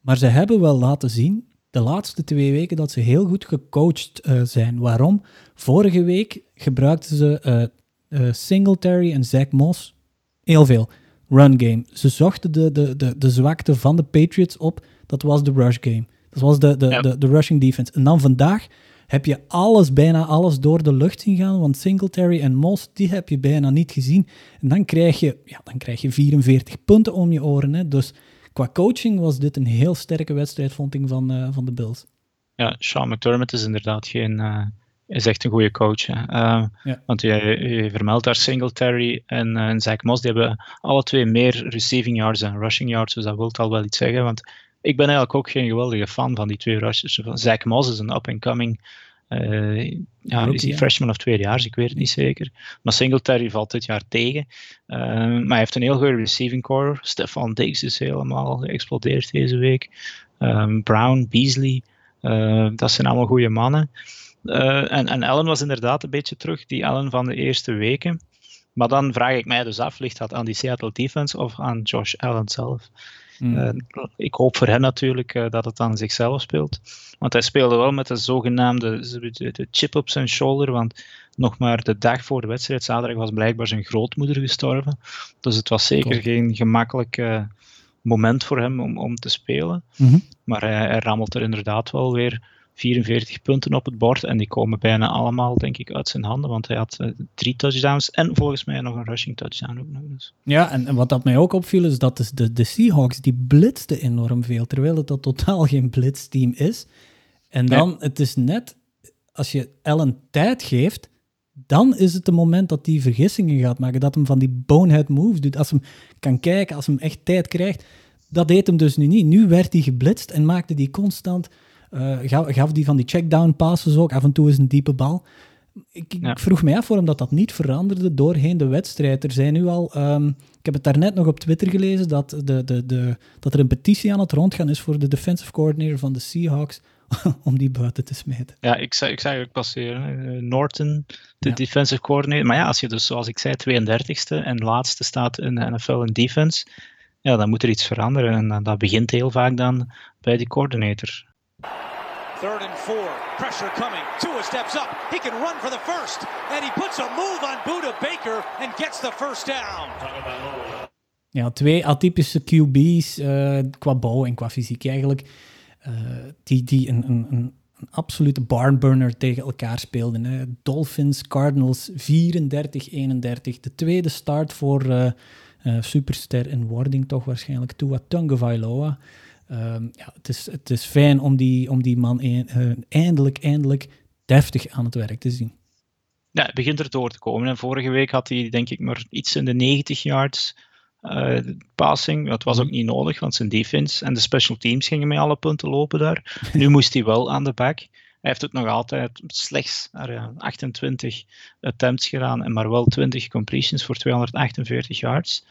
Maar ze hebben wel laten zien de laatste twee weken dat ze heel goed gecoacht uh, zijn. Waarom? Vorige week gebruikten ze uh, uh, Singletary en Zach Moss heel veel. Run game. Ze zochten de, de, de, de zwakte van de Patriots op. Dat was de rush game. Dat was de, de, de, de rushing defense. En dan vandaag heb je alles, bijna alles door de lucht zien gaan. Want Singletary en Moss, die heb je bijna niet gezien. En dan krijg je, ja, dan krijg je 44 punten om je oren. Hè. Dus qua coaching was dit een heel sterke wedstrijd, vond ik, van, uh, van de Bills. Ja, Sean McDermott is inderdaad geen... Uh, is echt een goede coach. Uh, ja. Want je, je, vermeldt daar Singletary en, uh, en Zach Moss. Die hebben alle twee meer receiving yards en rushing yards. Dus dat wil al wel iets zeggen. Want ik ben eigenlijk ook geen geweldige fan van die twee rushers. Zach Moss is een up-and-coming uh, ja, is hij freshman of tweedejaars, ik weet het niet zeker. Maar Singletary valt dit jaar tegen. Uh, maar hij heeft een heel goede receiving core. Stefan Diggs is helemaal geëxplodeerd deze week. Um, Brown, Beasley, uh, dat zijn allemaal goede mannen. en, en Allen was inderdaad een beetje terug, die Allen van de eerste weken. Maar dan vraag ik mij dus af, ligt dat aan die Seattle defense of aan Josh Allen zelf? Mm. Uh, ik hoop voor hen natuurlijk uh, dat het aan zichzelf speelt. Want hij speelde wel met de zogenaamde de chip op zijn shoulder. Want nog maar de dag voor de wedstrijd, zaterdag, was blijkbaar zijn grootmoeder gestorven. Dus het was zeker geen gemakkelijk uh, moment voor hem om, om te spelen. Mm -hmm. Maar hij, hij rammelt er inderdaad wel weer 44 punten op het bord. En die komen bijna allemaal, denk ik, uit zijn handen. Want hij had uh, drie touchdowns en volgens mij nog een rushing touchdown ook nog eens. Ja, en, en, wat dat mij ook opviel is dat de, de Seahawks, die blitzten enorm veel. Terwijl het dat totaal geen blitzteam is. En dan, nee. het is net, als je Allen tijd geeft, dan is het het moment dat hij vergissingen gaat maken. Dat hem van die bonehead moves doet. Als hem kan kijken, als hem echt tijd krijgt. Dat deed hem dus nu niet. Nu werd hij geblitst en maakte hij constant uh, gaf, gaf, die van die checkdown passes ook. Af en toe is een diepe bal. Ik, ik vroeg mij af waarom dat, dat niet veranderde doorheen de wedstrijd. Er zijn nu al, um, ik heb het daarnet nog op Twitter gelezen, dat, de, de, de, dat er een petitie aan het rondgaan is voor de defensive coordinator van de Seahawks om die buiten te smijten. Ja, ik zou, ik zou ook passeren. Uh, Norton, de ja. defensive coordinator. Maar ja, als je dus, zoals ik zei, 32e en laatste staat in de NFL in defense, ja, dan moet er iets veranderen. En dat begint heel vaak dan bij die coordinator. Third and four. Pressure coming. Tua steps up. He can run for the first. And he puts a move on Buda Baker and gets the first down. Ja, twee atypische QB's uh, qua bouw en qua fysiek eigenlijk. Uh, die die een, een, een, een, absolute barnburner tegen elkaar speelden. Hè. Dolphins, Cardinals 34-31. De tweede start voor uh, superster in wording toch waarschijnlijk. Tua Tagovailoa. Um, ja, het, is, het is fijn om die, om die man een, uh, eindelijk, eindelijk deftig aan het werk te zien. Ja, het begint er door te komen. En vorige week had hij denk ik maar iets in de 90 yards uh, passing. Dat was ook niet nodig, want zijn defense en de special teams gingen met alle punten lopen daar. nu moest hij wel aan de back. Hij heeft het nog altijd slechts uh, 28 attempts gedaan en maar wel 20 completions voor 248 yards.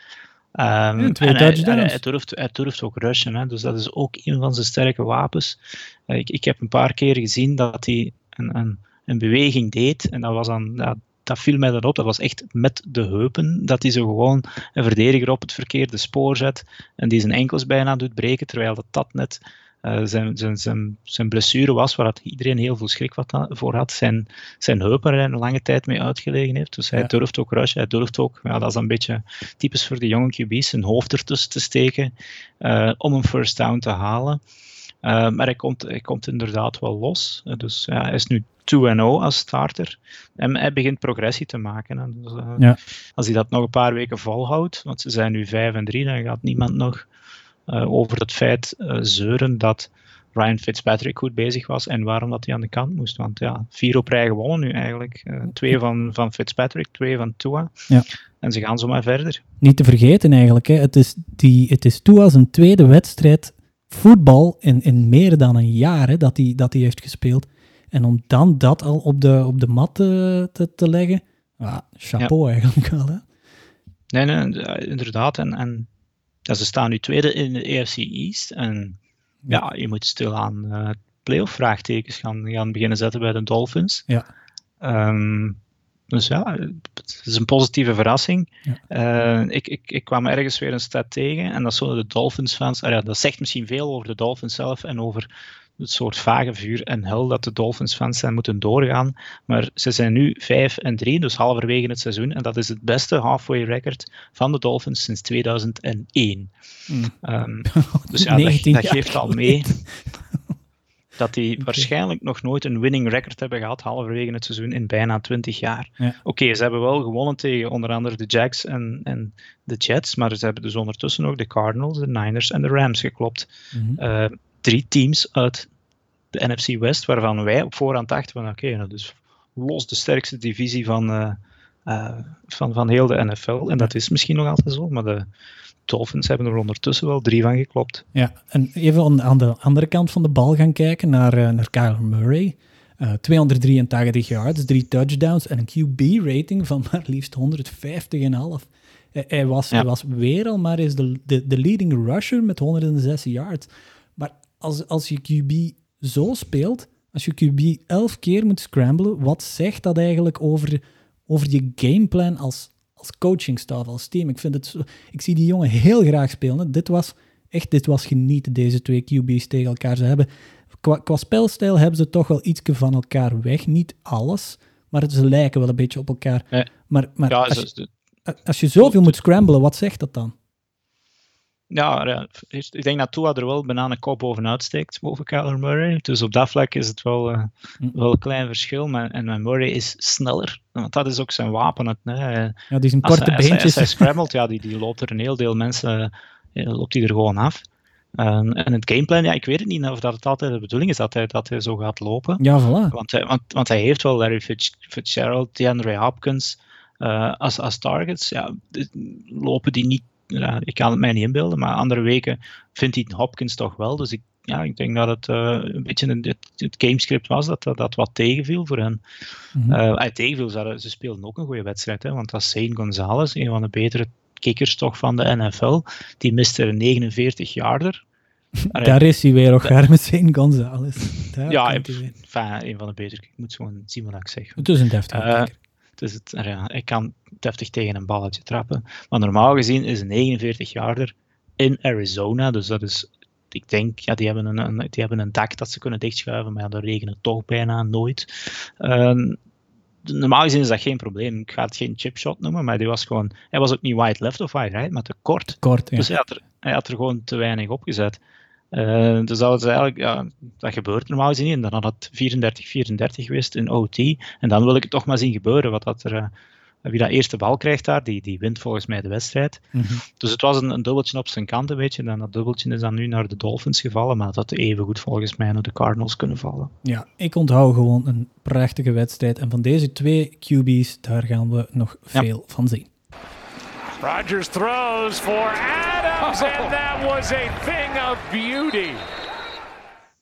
Um, ja, twee en hij, durft, hij durft ook rushen, hè, dus dat is ook een van zijn sterke wapens. Uh, ik, ik heb een paar keer gezien dat hij een, een, een beweging deed en dat was dan, ja, dat viel mij dan op, dat was echt met de heupen, dat hij zo gewoon een verdediger op het verkeerde spoor zet en die zijn enkels bijna doet breken, terwijl dat, dat net zijn, zijn, zijn, zijn blessure was, waar iedereen heel veel schrik wat voor had. Zijn, zijn heup waar hij een lange tijd mee uitgelegen heeft. Dus hij ja. durft ook rushen, hij durft ook, ja, dat is een beetje typisch voor de jonge QB's, zijn hoofd ertussen te steken uh, om een first down te halen. Uh, maar hij komt, hij komt inderdaad wel los. dus ja, hij is nu 2-0 als starter. En hij begint progressie te maken. Dus, uh, ja. Als hij dat nog een paar weken volhoudt, want ze zijn nu 5 en 3, dan gaat niemand nog over het feit uh, zeuren dat Ryan Fitzpatrick goed bezig was en waarom dat hij aan de kant moest. Want ja, vier op rij gewonnen nu eigenlijk. Uh, twee van, van Fitzpatrick, twee van Tua. Ja. En ze gaan zomaar verder. Niet te vergeten eigenlijk, hè. Het, is die, het is Tua zijn tweede wedstrijd voetbal in, in meer dan een jaar hè, dat hij dat hij heeft gespeeld. En om dan dat al op de, op de mat te, te, te leggen, ah, chapeau ja. eigenlijk wel. Hè? Nee, nee, inderdaad. En, en ja, ze staan nu tweede in de AFC East. En ja, je moet stilaan uh, playoff vraagtekens gaan, gaan beginnen zetten bij de Dolphins. Ja. Um, dus ja, het is een positieve verrassing. Ja. Uh, ik, ik, ik kwam ergens weer een stat tegen en dat zullen de Dolphins-fans. Ah ja, dat zegt misschien veel over de Dolphins zelf en over het soort vage vuur en hel dat de Dolphins-fans zijn moeten doorgaan. Maar ze zijn nu 5 en 3, dus halverwege het seizoen. En dat is het beste halfway record van de Dolphins sinds 2001. Mm. Um, dus ja, dat, dat geeft al mee dat die okay. waarschijnlijk nog nooit een winning record hebben gehad halverwege het seizoen in bijna 20 jaar. Ja. Oké, okay, ze hebben wel gewonnen tegen onder andere de Jacks en, en de Jets, maar ze hebben dus ondertussen ook de Cardinals, de Niners en de Rams geklopt. Mm -hmm. uh, drie teams uit de NFC West, waarvan wij op voorhand dachten van oké, okay, nou dus los de sterkste divisie van, uh, uh, van, van heel de NFL. En dat is misschien nog altijd zo, maar de, Dolphins hebben er ondertussen wel drie van geklopt. Ja, en even aan de andere kant van de bal gaan kijken naar, uh, naar Kyler Murray. Uh, 283 yards, drie touchdowns en een QB-rating van maar liefst 150,5. Hij was, ja. hij was weer al maar eens de, de, de leading rusher met 106 yards. Als, als je QB zo speelt, als je QB 11 keer moet scramblen, wat zegt dat eigenlijk over, over je gameplan als, als coachingstaf, als team? Ik, vind het zo, ik zie die jongen heel graag spelen. Dit was echt dit was genieten, deze twee QB's tegen elkaar. Ze hebben, qua, qua spelstijl hebben ze toch wel iets van elkaar weg. Niet alles, maar ze lijken wel een beetje op elkaar. Maar, maar Ja, als, je, als je zoveel moet scramblen, wat zegt dat dan? Ja, ik denk dat Tua er wel bijna een kop bovenuit steekt, boven Kyler Murray. Dus op dat vlak is het wel, eh, Hm. wel een klein verschil. Maar, en mijn Murray is sneller, want dat is ook zijn wapen. Het, hè. Ja, die zijn Als, korte als, hij, als beentjes. hij scrambled, ja, die, die loopt er een heel deel mensen eh, loopt hij er gewoon af. En, en het gameplan, ja, ik weet het niet of dat het altijd de bedoeling is dat hij, dat hij zo gaat lopen. Ja, voilà. Want, hij, want, want hij heeft wel Larry Fitz, Fitzgerald, DeAndre Hopkins eh, als, als targets. Ja, lopen die niet, ja, ik kan het mij niet inbeelden, maar andere weken vindt hij Hopkins toch wel. Dus ik, ja, ik denk dat het eh, een beetje een, het, het gamescript was dat, dat dat wat tegenviel voor hen. Uit tegenviel, ze, ze speelden ook een goede wedstrijd, hè, want dat is Zane Gonzalez, een van de betere kickers toch van de NFL. Die miste een 49-yarder. Daar is hij weer, ook met Zane Gonzalez. Daar Ja. Enfin, een van de betere. Ik moet gewoon zien wat ik zeg. Het is een deftige kikker. Dus het, ja, ik kan deftig tegen een balletje trappen. Maar normaal gezien is een 49-jarder in Arizona. Dus dat is, ik denk, ja, die hebben een, een, die hebben een dak dat ze kunnen dichtschuiven. Maar ja, daar regent toch bijna nooit. Ehm, normaal gezien is dat geen probleem. Ik ga het geen chipshot noemen, maar die was gewoon, hij was ook niet wide left of wide right, maar te kort. Kort, ja. Dus hij had, er, hij had er gewoon te weinig op gezet. Eh, dus dat, was eigenlijk, ja, dat gebeurt normaal gezien niet. En dan had het 34-34 geweest in OT. En dan wil ik het toch maar zien gebeuren. Wat dat er, eh, wie dat eerste bal krijgt daar, die, die wint volgens mij de wedstrijd. Mhm. Dus het was een, een dubbeltje op zijn kant een beetje. En dat dubbeltje is dan nu naar de Dolphins gevallen. Maar dat had even goed volgens mij naar de Cardinals kunnen vallen. Ja, ik onthoud gewoon een prachtige wedstrijd. En van deze twee QB's, daar gaan we nog Ja. veel van zien. Rodgers throws for Adams, and that was a thing of beauty.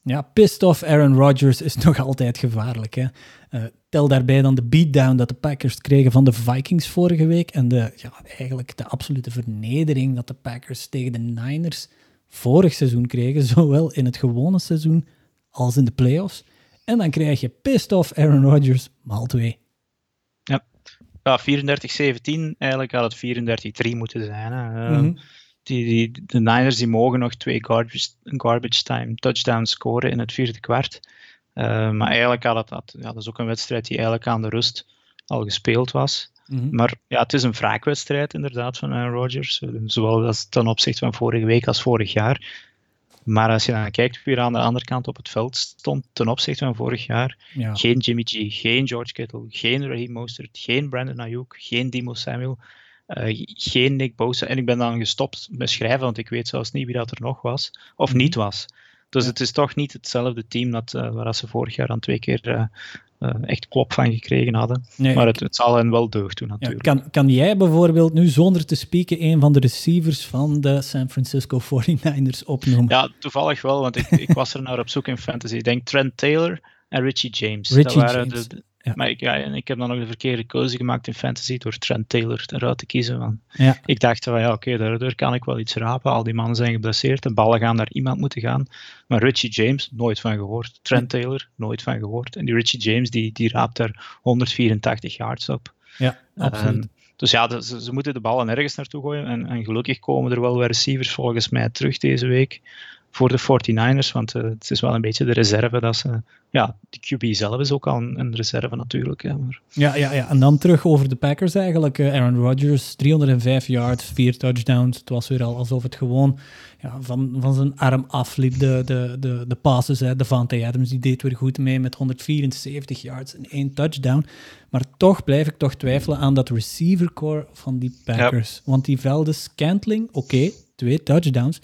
Ja, pissed off Aaron Rodgers is nog altijd gevaarlijk. Hè? Eh, tel daarbij dan de beatdown dat de Packers kregen van de Vikings vorige week. En de, ja, eigenlijk de absolute vernedering dat de Packers tegen de Niners vorig seizoen kregen. Zowel in het gewone seizoen als in de playoffs. En dan krijg je pissed off Aaron Rodgers maal 2. Ja, 34-17. Eigenlijk had het 34-3 moeten zijn. Hè. Mhm. Die, die, de Niners die mogen nog twee garbage, garbage time touchdowns scoren in het vierde kwart. Eh, maar eigenlijk had het, had, ja, dat is ook een wedstrijd die eigenlijk aan de rust al gespeeld was. Mhm. Maar ja, het is een wraakwedstrijd inderdaad van Aaron Rodgers. eh, Zowel als ten opzichte van vorige week als vorig jaar. Maar als je dan kijkt wie er aan de andere kant op het veld stond ten opzichte van vorig jaar. Ja. Geen Jimmy G, geen George Kittle, geen Raheem Mostert, geen Brandon Ayuk, geen Dimo Samuel, geen Nick Bosa. En ik ben dan gestopt met schrijven, want ik weet zelfs niet wie dat er nog was of Mhm. niet was. Dus het is toch niet hetzelfde team dat, eh, waar ze vorig jaar dan twee keer eh, eh, echt klop van gekregen hadden. Nee, maar het, het zal hen wel deugd doen Ja, natuurlijk. kan, kan jij bijvoorbeeld nu zonder te spieken een van de receivers van de San Francisco 49ers opnoemen? Ja, toevallig wel, want ik, ik was er naar op zoek in fantasy. Ik denk Trent Taylor en Richie James. Richie dat waren James, de- ja. Maar ik, ja, en ik heb dan nog de verkeerde keuze gemaakt in fantasy door Trent Taylor eruit te kiezen. Want Ja. Ik dacht van ja, oké, daardoor kan ik wel iets rapen. Al die mannen zijn geblesseerd, de ballen gaan naar iemand moeten gaan. Maar Richie James, nooit van gehoord. Trent Taylor, nooit van gehoord. En die Richie James, die, die raapt daar 184 yards op. Ja, absoluut. Ehm, dus ja, de- ze, ze moeten de ballen ergens naartoe gooien. En, en gelukkig komen er wel weer receivers volgens mij terug deze week voor de 49ers. Want eh, het is wel een beetje de reserve dat ze... Ja, de QB zelf is ook al een, een reserve natuurlijk. Hè, maar, Ja, ja, ja, en dan terug over de Packers eigenlijk. Eh, Aaron Rodgers, 305 yards, 4 touchdowns. Het was weer al alsof het gewoon ja, van, van zijn arm afliep, de, de, de, de passes. Hè. Devante Adams die deed weer goed mee met 174 yards en één touchdown. Maar toch blijf ik toch twijfelen aan dat receivercore van die Packers. Want die velde Scantling, oké, twee touchdowns.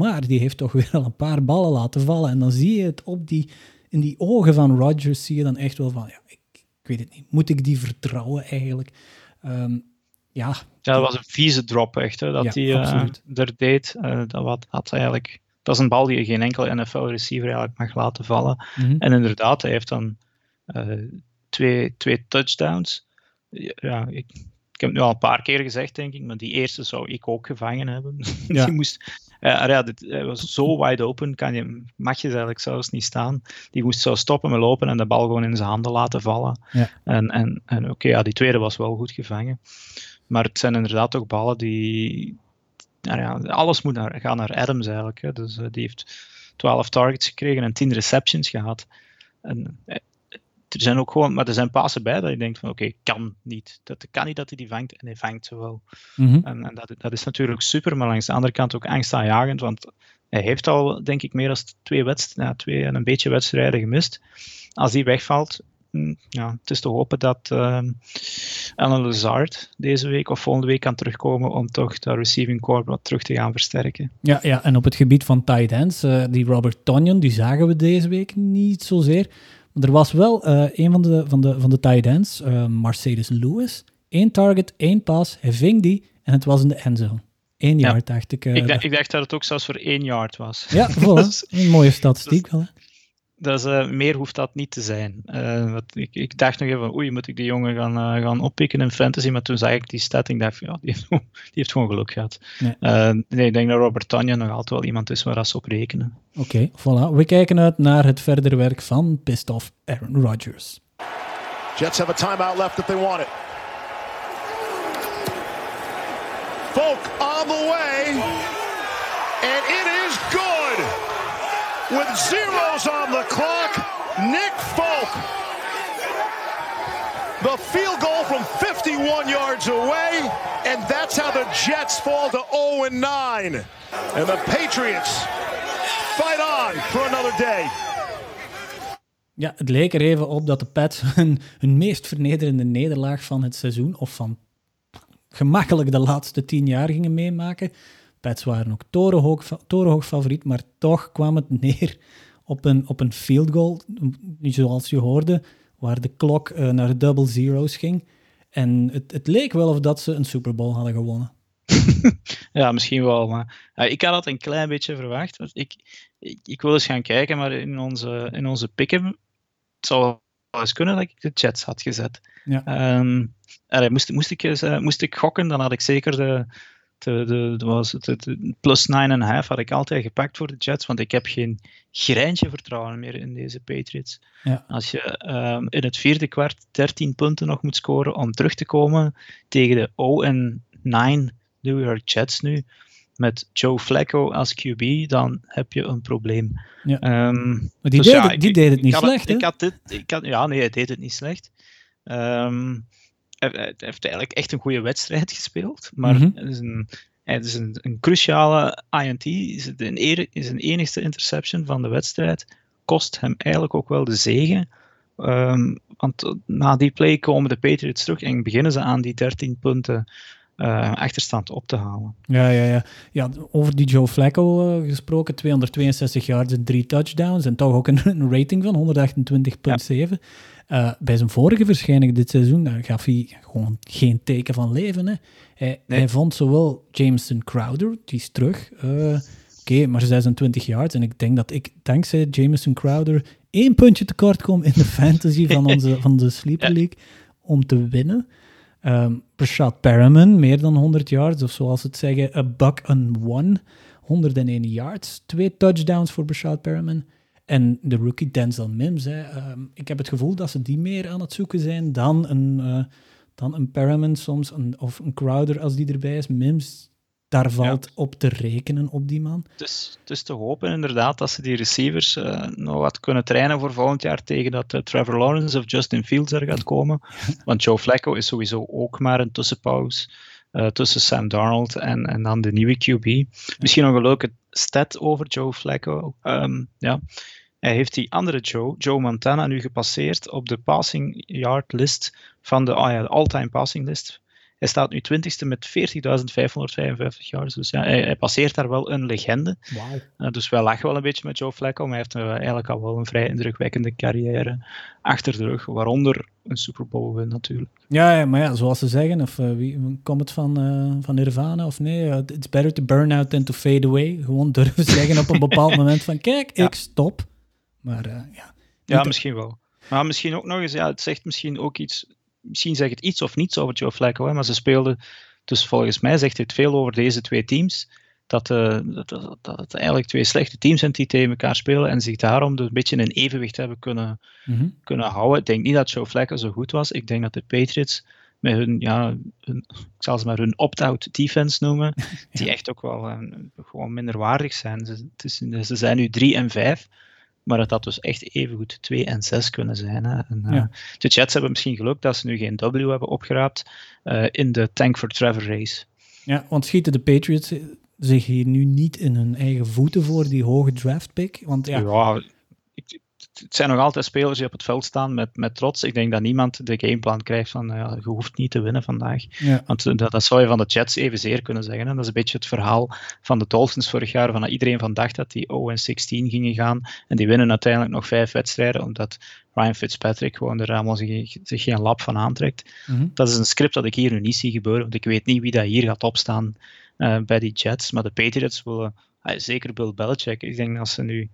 Maar die heeft toch weer al een paar ballen laten vallen. En dan zie je het op die, in die ogen van Rodgers, zie je dan echt wel van, ja, ik, ik weet het niet, moet ik die vertrouwen eigenlijk? Ehm, ja, Ja, dat was een vieze drop echt, hè, dat hij eh, er deed. Eh, dat wat, had eigenlijk, dat is een bal die je geen enkele NFL-receiver eigenlijk mag laten vallen. mhm. En inderdaad, hij heeft dan eh, twee, twee touchdowns. Ja, ik, ik heb het nu al een paar keer gezegd, denk ik, maar die eerste zou ik ook gevangen hebben. Ja. die moest, eh, ja, dit, hij was zo wide open, kan je, mag je eigenlijk zelfs niet staan. Die moest zo stoppen met lopen en de bal gewoon in zijn handen laten vallen. Ja. En, en, en oké, ja, die tweede was wel goed gevangen. Maar het zijn inderdaad ook ballen die. Nou ja, alles moet naar, gaan naar Adams eigenlijk. Hè. Dus eh, die heeft 12 targets gekregen en 10 receptions gehad. En, eh, er zijn ook gewoon, maar er zijn passen bij dat je denkt van oké, kan niet. Dat kan niet dat hij die vangt en hij vangt ze wel. Mhm. En, en dat, dat is natuurlijk super, maar langs de andere kant ook angstaanjagend, want hij heeft al denk ik meer dan twee, wedst ja, twee en een beetje wedstrijden gemist. Als die wegvalt, hm, ja, het is te hopen dat ehm Alan Lazard deze week of volgende week kan terugkomen om toch de receiving core wat terug te gaan versterken. Ja, ja, en op het gebied van tight ends, eh, die Robert Tonyan, die zagen we deze week niet zozeer. Maar er was wel eh, een van de, van de, van de tight ends, eh, Mercedes Lewis. Eén target, één pass, hij ving die en het was in de endzone. Eén Ja. yard, dacht ik. eh, ik, dacht, ik dacht dat het ook zelfs voor één yard was. Ja, voilà. Een mooie statistiek wel. hè. Dus eh, meer hoeft dat niet te zijn. Eh, wat, ik, ik dacht nog even, van, oei, moet ik die jongen gaan, eh, gaan oppikken in fantasy? Maar toen zag ik die stat en ik dacht, van, ja, die heeft, gewoon- die heeft gewoon geluk gehad. Nee. Nee, ik denk dat Robert Tanja nog altijd wel iemand is waar ze op rekenen. Oké, voilà. We kijken uit naar het verdere werk van Pissed Off Aaron Rodgers. Jets have a timeout left if they want it. Folk on the way, and it is good. With zeros on the clock, Nick Folk. The field goal from 51 yards away, and that's how the Jets fall to 0 and 9. And the Patriots fight on for another day. Ja, het leek er even op dat de Pats hun, hun meest vernederende nederlaag van het seizoen, of van gemakkelijk de laatste tien jaar gingen meemaken. Pats waren ook torenhoog, torenhoog favoriet, maar toch kwam het neer op een, op een field goal, zoals je hoorde, waar de klok eh, naar double zeros ging. En het, het leek wel of dat ze een Super Bowl hadden gewonnen. Ja, misschien wel, maar ja, ik had dat een klein beetje verwacht. Want ik, ik, ik wil eens gaan kijken, maar in onze, in onze pick-up het zou wel eens kunnen dat ik de Jets had gezet. Ja. Allee, moest, moest, ik, eh, moest ik gokken, dan had ik zeker de, de, de, was het, het, plus 9,5 had ik altijd gepakt voor de Jets, want ik heb geen greintje vertrouwen meer in deze Patriots. Ja. Als je ehm, in het vierde kwart 13 punten nog moet scoren om terug te komen tegen de 0 en 9 New York Jets nu, met Joe Flacco als QB, dan heb je een probleem. Ja. Ehm, Maar die, dus deed, ja, het, die ik- deed het niet slecht, hè? Ik had dit, ik had, ja, nee, hij deed het niet slecht. Ehm, hij, hij heeft eigenlijk echt een goede wedstrijd gespeeld, maar Mhm. het is een, het is een, een cruciale INT, is het een, is een enigste interception van de wedstrijd, kost hem eigenlijk ook wel de zegen. Ehm, want na die play komen de Patriots terug en beginnen ze aan die 13 punten eh, achterstand op te halen. Ja, ja, ja. ja, over die Joe Flacco eh, gesproken, 262 yards en drie touchdowns en toch ook een, een rating van 128,7. Eh, bij zijn vorige verschijning dit seizoen daar gaf hij gewoon geen teken van leven. Hè. Hij, Nee. hij vond zowel Jameson Crowder, die is terug, oké, maar 26 yards. En ik denk dat ik dankzij Jameson Crowder één puntje tekort kom in de fantasy van, onze, van de Sleeper Ja. League om te winnen. Ehm Brashad Perriman, meer dan 100 yards, of zoals ze het zeggen, a buck and one. 101 yards, twee touchdowns voor Brashad Perriman. En de rookie Denzel Mims, ehm, ik heb het gevoel dat ze die meer aan het zoeken zijn dan een, eh, dan een soms, een, of een Crowder als die erbij is. Mims, daar valt op te rekenen op die man. Het is, het is te hopen inderdaad dat ze die receivers eh, nog wat kunnen trainen voor volgend jaar tegen dat eh, Trevor Lawrence of Justin Fields er gaat komen. Want Joe Flacco is sowieso ook maar een tussenpauze eh, tussen Sam Darnold en, en dan de nieuwe QB. Misschien nog een leuke stat over Joe Flacco. Ehm, ja. Hij heeft die andere Joe, Joe Montana, nu gepasseerd op de passing yard list van de, ah ja, de all-time passing list. Hij staat nu 20ste met 40.555 yards. Dus ja, hij, hij, passeert daar wel een legende. Wow. Uh, dus wij lachen wel een beetje met Joe Flacco, maar hij heeft uh, eigenlijk al wel een vrij indrukwekkende carrière achter de rug. Waaronder een Super Bowl win natuurlijk. Ja, ja, maar ja, zoals ze zeggen, of uh, wie komt het van, van Nirvana of nee? it's better to burn out than to fade away. Gewoon durven zeggen op een bepaald moment van kijk, ja. ik stop. Maar ja. Ja, misschien wel. Maar misschien ook nog eens, ja, het zegt misschien ook iets misschien zegt het iets of niets over Joe Flacco, hè, maar ze speelden, dus volgens mij zegt het veel over deze twee teams, dat, uh, dat, dat, het eigenlijk twee slechte teams zijn die tegen elkaar spelen en zich daarom een beetje in evenwicht hebben kunnen, mm-hmm. kunnen houden. Ik denk niet dat Joe Flacco zo goed was. Ik denk dat de Patriots met hun, ja, hun, ik zal ze maar hun opt-out defense noemen, die echt ook wel uh, gewoon minderwaardig zijn. Ze, is, ze zijn nu 3 en 5. Maar het had dus echt evengoed 2 en 6 kunnen zijn. Hè. En, uh, ja. De Jets hebben misschien geluk dat ze nu geen W hebben opgeraapt uh, in de Tank for Trevor race. Ja, want schieten de Patriots zich hier nu niet in hun eigen voeten voor die hoge draft pick? Want ja, ja het zijn nog altijd spelers die op het veld staan met, met trots. Ik denk dat niemand de gameplan krijgt van ja, je hoeft niet te winnen vandaag. Ja. Want dat, dat, zou je van de Jets evenzeer kunnen zeggen. Hè. Dat is een beetje het verhaal van de Dolphins vorig jaar. Van dat iedereen van dacht dat die 0-16 gingen gaan. En die winnen uiteindelijk nog vijf wedstrijden. Omdat Ryan Fitzpatrick gewoon er allemaal zich, zich geen lap van aantrekt. Mm-hmm. Dat is een script dat ik hier nu niet zie gebeuren. Want ik weet niet wie dat hier gaat opstaan uh, bij die Jets. Maar de Patriots willen... Uh, zeker Bill Belichick. Ik denk dat ze nu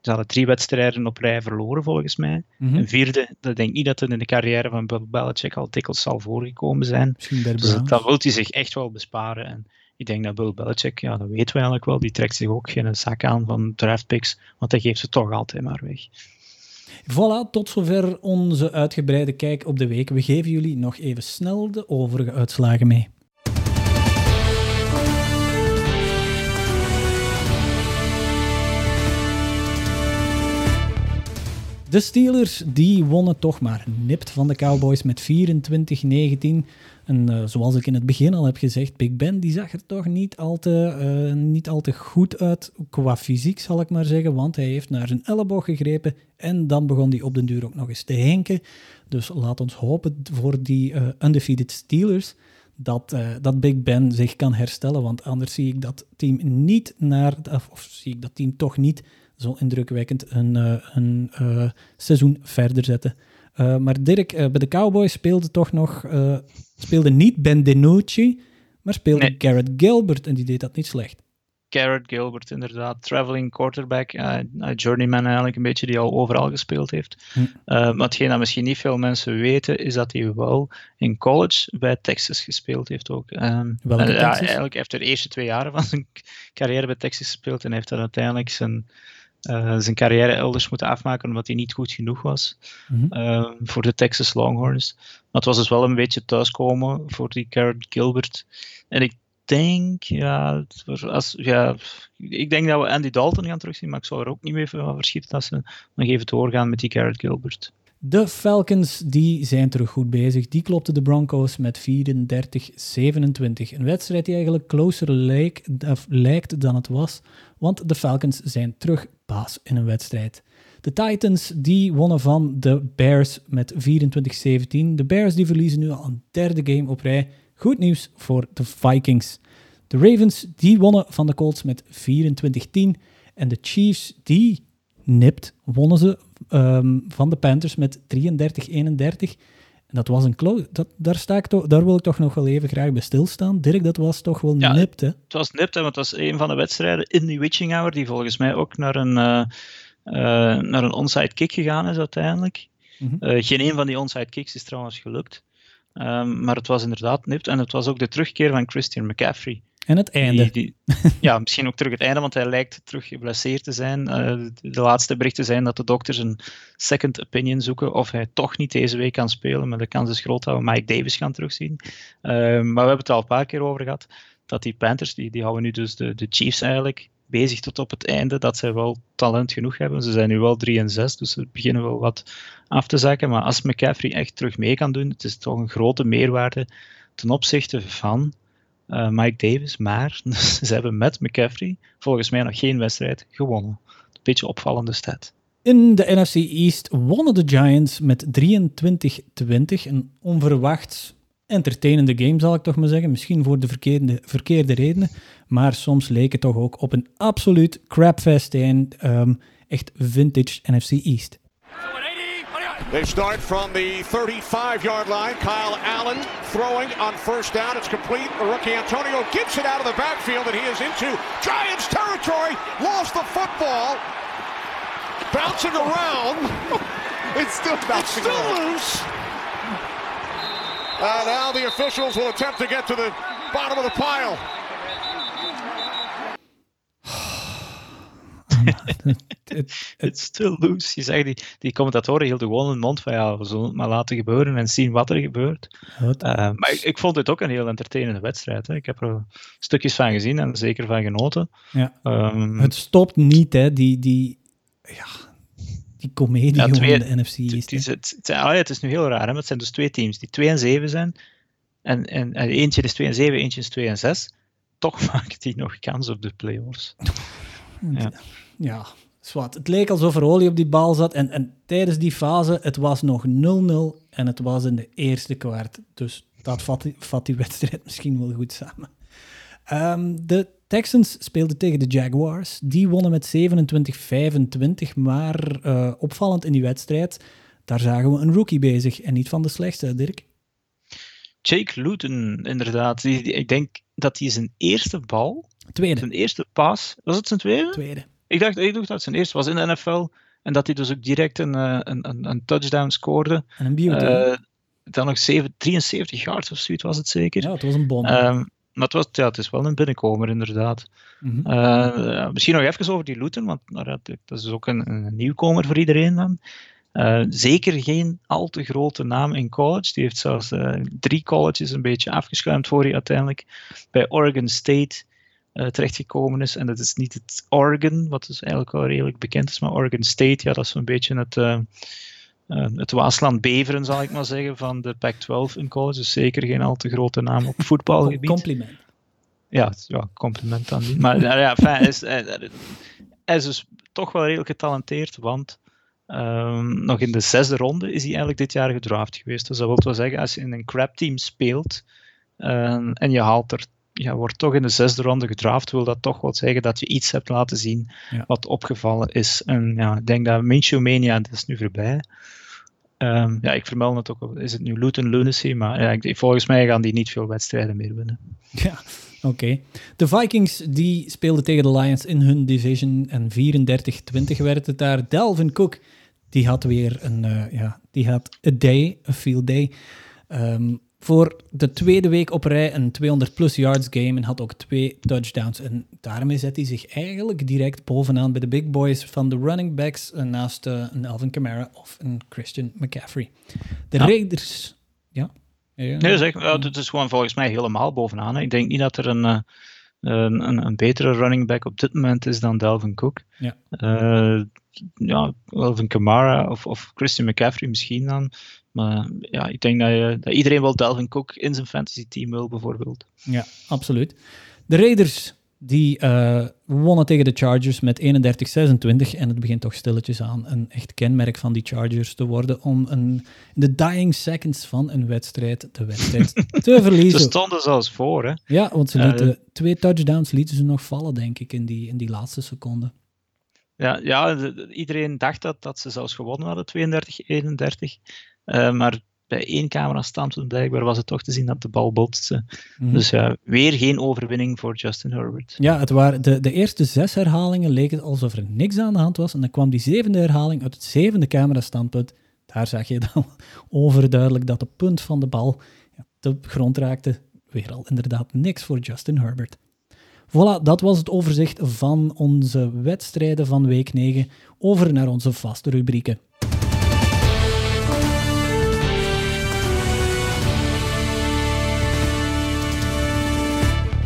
ze hadden drie wedstrijden op rij verloren, volgens mij. Mm-hmm. Een vierde, dat denk ik niet dat het in de carrière van Bill Belichick al dikwijls zal voorgekomen zijn. Dus dat wil hij zich echt wel besparen. En ik denk dat Bill Belichick, ja, dat weten we eigenlijk wel, die trekt zich ook geen zak aan van draftpicks, want hij geeft ze toch altijd maar weg. Voilà, tot zover onze uitgebreide kijk op de week. We geven jullie nog even snel de overige uitslagen mee. De Steelers die wonnen toch maar nipt van de Cowboys met 24-19. En uh, zoals ik in het begin al heb gezegd, Big Ben die zag er toch niet al, te, uh, niet al te goed uit qua fysiek, zal ik maar zeggen. Want hij heeft naar zijn elleboog gegrepen en dan begon hij op den duur ook nog eens te hinken. Dus laat ons hopen voor die uh, undefeated Steelers dat, dat Big Ben zich kan herstellen. Want anders zie ik dat team niet naar, of zie ik dat team toch niet zo indrukwekkend een, uh, een uh, seizoen verder zetten. Uh, maar Dirk, bij de Cowboys speelde toch nog, speelde niet Ben DiNucci, maar speelde nee. Garrett Gilbert en die deed dat niet slecht. Garrett Gilbert, inderdaad. Traveling quarterback, journeyman eigenlijk een beetje, die al overal gespeeld heeft. Hm. maar hetgeen dat misschien niet veel mensen weten, is dat hij wel in college bij Texas gespeeld heeft ook. Um, Welke? Ja, eigenlijk heeft hij de eerste twee jaren van zijn carrière bij Texas gespeeld en heeft dan uiteindelijk zijn uh, zijn carrière elders moeten afmaken omdat hij niet goed genoeg was mm-hmm. uh, voor de Texas Longhorns. Maar het was dus wel een beetje thuiskomen voor die Garrett Gilbert. En ik denk, ja, als, ja, ik denk dat we Andy Dalton gaan terugzien, maar ik zou er ook niet mee van verschieten als ze nog even doorgaan met die Garrett Gilbert. De Falcons die zijn terug goed bezig. Die klopten de Broncos met 34-27. Een wedstrijd die eigenlijk closer lijkt dan het was, want de Falcons zijn terug baas in een wedstrijd. De Titans die wonnen van de Bears met 24-17. De Bears die verliezen nu al een derde game op rij. Goed nieuws voor de Vikings. De Ravens die wonnen van de Colts met 24-10. En de Chiefs die nipt wonnen ze um, van de Panthers met 33-31. En dat was een close. Dat, daar, sta ik toch, daar wil ik toch nog wel even graag bij stilstaan. Dirk, dat was toch wel ja, nipt, hè? Het was nipt, hè, want het was een van de wedstrijden in die witching hour, die volgens mij ook naar een, uh, uh, naar een onside kick gegaan is uiteindelijk. Mm-hmm. Uh, geen een van die onside kicks is trouwens gelukt. Um, maar het was inderdaad nipt. En het was ook de terugkeer van Christian McCaffrey. En het einde. Die, die, ja, misschien ook terug het einde, want hij lijkt terug geblesseerd te zijn. Uh, de, laatste berichten zijn dat de dokters een second opinion zoeken of hij toch niet deze week kan spelen. Maar de kans is groot dat we Mike Davis gaan terugzien. Uh, maar we hebben het al een paar keer over gehad. Dat die Panthers, die, die houden nu dus de, de Chiefs eigenlijk bezig tot op het einde. Dat zij wel talent genoeg hebben. Ze zijn nu wel 3 en 6, dus ze beginnen wel wat af te zakken. Maar als McCaffrey echt terug mee kan doen, het is toch een grote meerwaarde ten opzichte van uh, Mike Davis. Maar ze hebben met McCaffrey volgens mij nog geen wedstrijd gewonnen. Een beetje opvallende stat. In de NFC East wonnen de Giants met 23-20. Een onverwacht entertainende game, zal ik toch maar zeggen. Misschien voor de verkeerde, verkeerde redenen. Maar soms leek het toch ook op een absoluut crapfest en um, echt vintage NFC East. They start from the 35-yard line. Kyle Allen throwing on first down. It's complete. The rookie Antonio gets it out of the backfield, and he is into Giants territory. Lost the football. Bouncing around. it's still bouncing it's still around. loose. Uh, now the officials will attempt to get to the bottom of the pile. It's still loose. Je zegt, die, die commentatoren hielden gewoon hun mond van ja, we zullen het maar laten gebeuren en zien wat er gebeurt. Uh, maar ik, ik, vond het ook een heel entertainende wedstrijd. Hè. Ik heb er stukjes van gezien en zeker van genoten. Ja. Um, het stopt niet, hè, die, die, ja, die comedie ja, twee, de NFC East. Het, het, het, het, is nu heel raar, hè? het zijn dus twee teams die 2 en 7 zijn. En, en, en eentje is 2 en 7, eentje is 2 en 6. Toch maakt die nog kans op de playoffs. ja. Ja, zwart. Het leek alsof er olie op die bal zat. En, en tijdens die fase, het was nog 0-0 en het was in de eerste kwart. Dus dat vat, vat die wedstrijd misschien wel goed samen. Um, de Texans speelden tegen de Jaguars. Die wonnen met 27-25, maar uh, opvallend in die wedstrijd, daar zagen we een rookie bezig en niet van de slechtste, Dirk. Jake Luton, inderdaad. Die, die, ik denk dat hij zijn eerste bal, tweede. zijn eerste pas, was het zijn tweede? Tweede. Ik dacht, ik dacht dat zijn eerste was in de NFL en dat hij dus ook direct een, eh, een, een, een touchdown scoorde. En een beauty. Uh, dan nog 7, 73 yards of zoiets was het zeker. Ja, het was een bom. Um, maar het, was, ja, het is wel een binnenkomer, inderdaad. Mm -hmm. uh, misschien nog even over die Luton, want nou, dat is ook een, een nieuwkomer voor iedereen dan. Uh, zeker geen al te grote naam in college. Die heeft zelfs drie colleges een beetje afgeschuimd voor hij uiteindelijk bij Oregon State terechtgekomen is. En dat is niet het Oregon, wat dus eigenlijk wel redelijk bekend is, maar Oregon State, ja, dat is een beetje het, het Waasland Beveren, zal ik maar zeggen, van de Pac-12 in college. Dus zeker geen al te grote naam op voetbalgebied. Compliment. Ja, ja compliment dan niet. Maar ja, fijn, is, hij is dus toch wel redelijk getalenteerd, want Um, nog in de zesde ronde is hij eigenlijk dit jaar gedraft geweest. Dus dat wil wel zeggen, als je in een crap team speelt um, en je haalt er, ja, wordt toch in de zesde ronde gedraft, wil dat toch wel zeggen dat je iets hebt laten zien ja. wat opgevallen is. En ja, ik denk dat Minshew Mania, dat is nu voorbij. Um, ja, ik vermeld het ook, is het nu Luton Lunacy, maar ja, ik, volgens mij gaan die niet veel wedstrijden meer winnen. Ja, oké. Okay. De Vikings die speelden tegen de Lions in hun division en 34-20 werd het daar. Delvin Cook die had weer een, uh, ja, die had a day, a field day. Um, voor de tweede week op rij een 200 plus yards game en had ook twee touchdowns. En daarmee zet hij zich eigenlijk direct bovenaan bij de big boys van de running backs uh, naast uh, een Alvin Kamara of een Christian McCaffrey. De ja. Raiders, ja? ja nee, zeg, uh, het is gewoon volgens mij helemaal bovenaan. Hè. Ik denk niet dat er een, een, een, een, betere running back op dit moment is dan Delvin Cook. Ja ja, Alvin Kamara of, of Christian McCaffrey misschien dan. Maar ja, ik denk dat, je, dat iedereen wel Delvin Cook in zijn fantasy team wil, bijvoorbeeld. Ja, absoluut. De Raiders die uh, wonnen tegen de Chargers met 31-26 en het begint toch stilletjes aan een echt kenmerk van die Chargers te worden om een, in de dying seconds van een wedstrijd de wedstrijd te verliezen. Ze stonden zelfs voor, hè? Ja, want ze lieten, uh, twee touchdowns lieten ze nog vallen, denk ik, in die, in die laatste seconde. Ja, ja de, iedereen dacht dat, dat ze zelfs gewonnen hadden, 32-31. Uh, maar bij één camera standpunt blijkbaar was het toch te zien dat de bal botste. Mm. Dus ja, weer geen overwinning voor Justin Herbert. Ja, het waren de, de eerste zes herhalingen leek het alsof er niks aan de hand was. En dan kwam die zevende herhaling uit het zevende camera standpunt. Daar zag je dan overduidelijk dat de punt van de bal ja, de grond raakte. Weer al inderdaad niks voor Justin Herbert. Voilà, dat was het overzicht van onze wedstrijden van week 9. Over naar onze vaste rubrieken.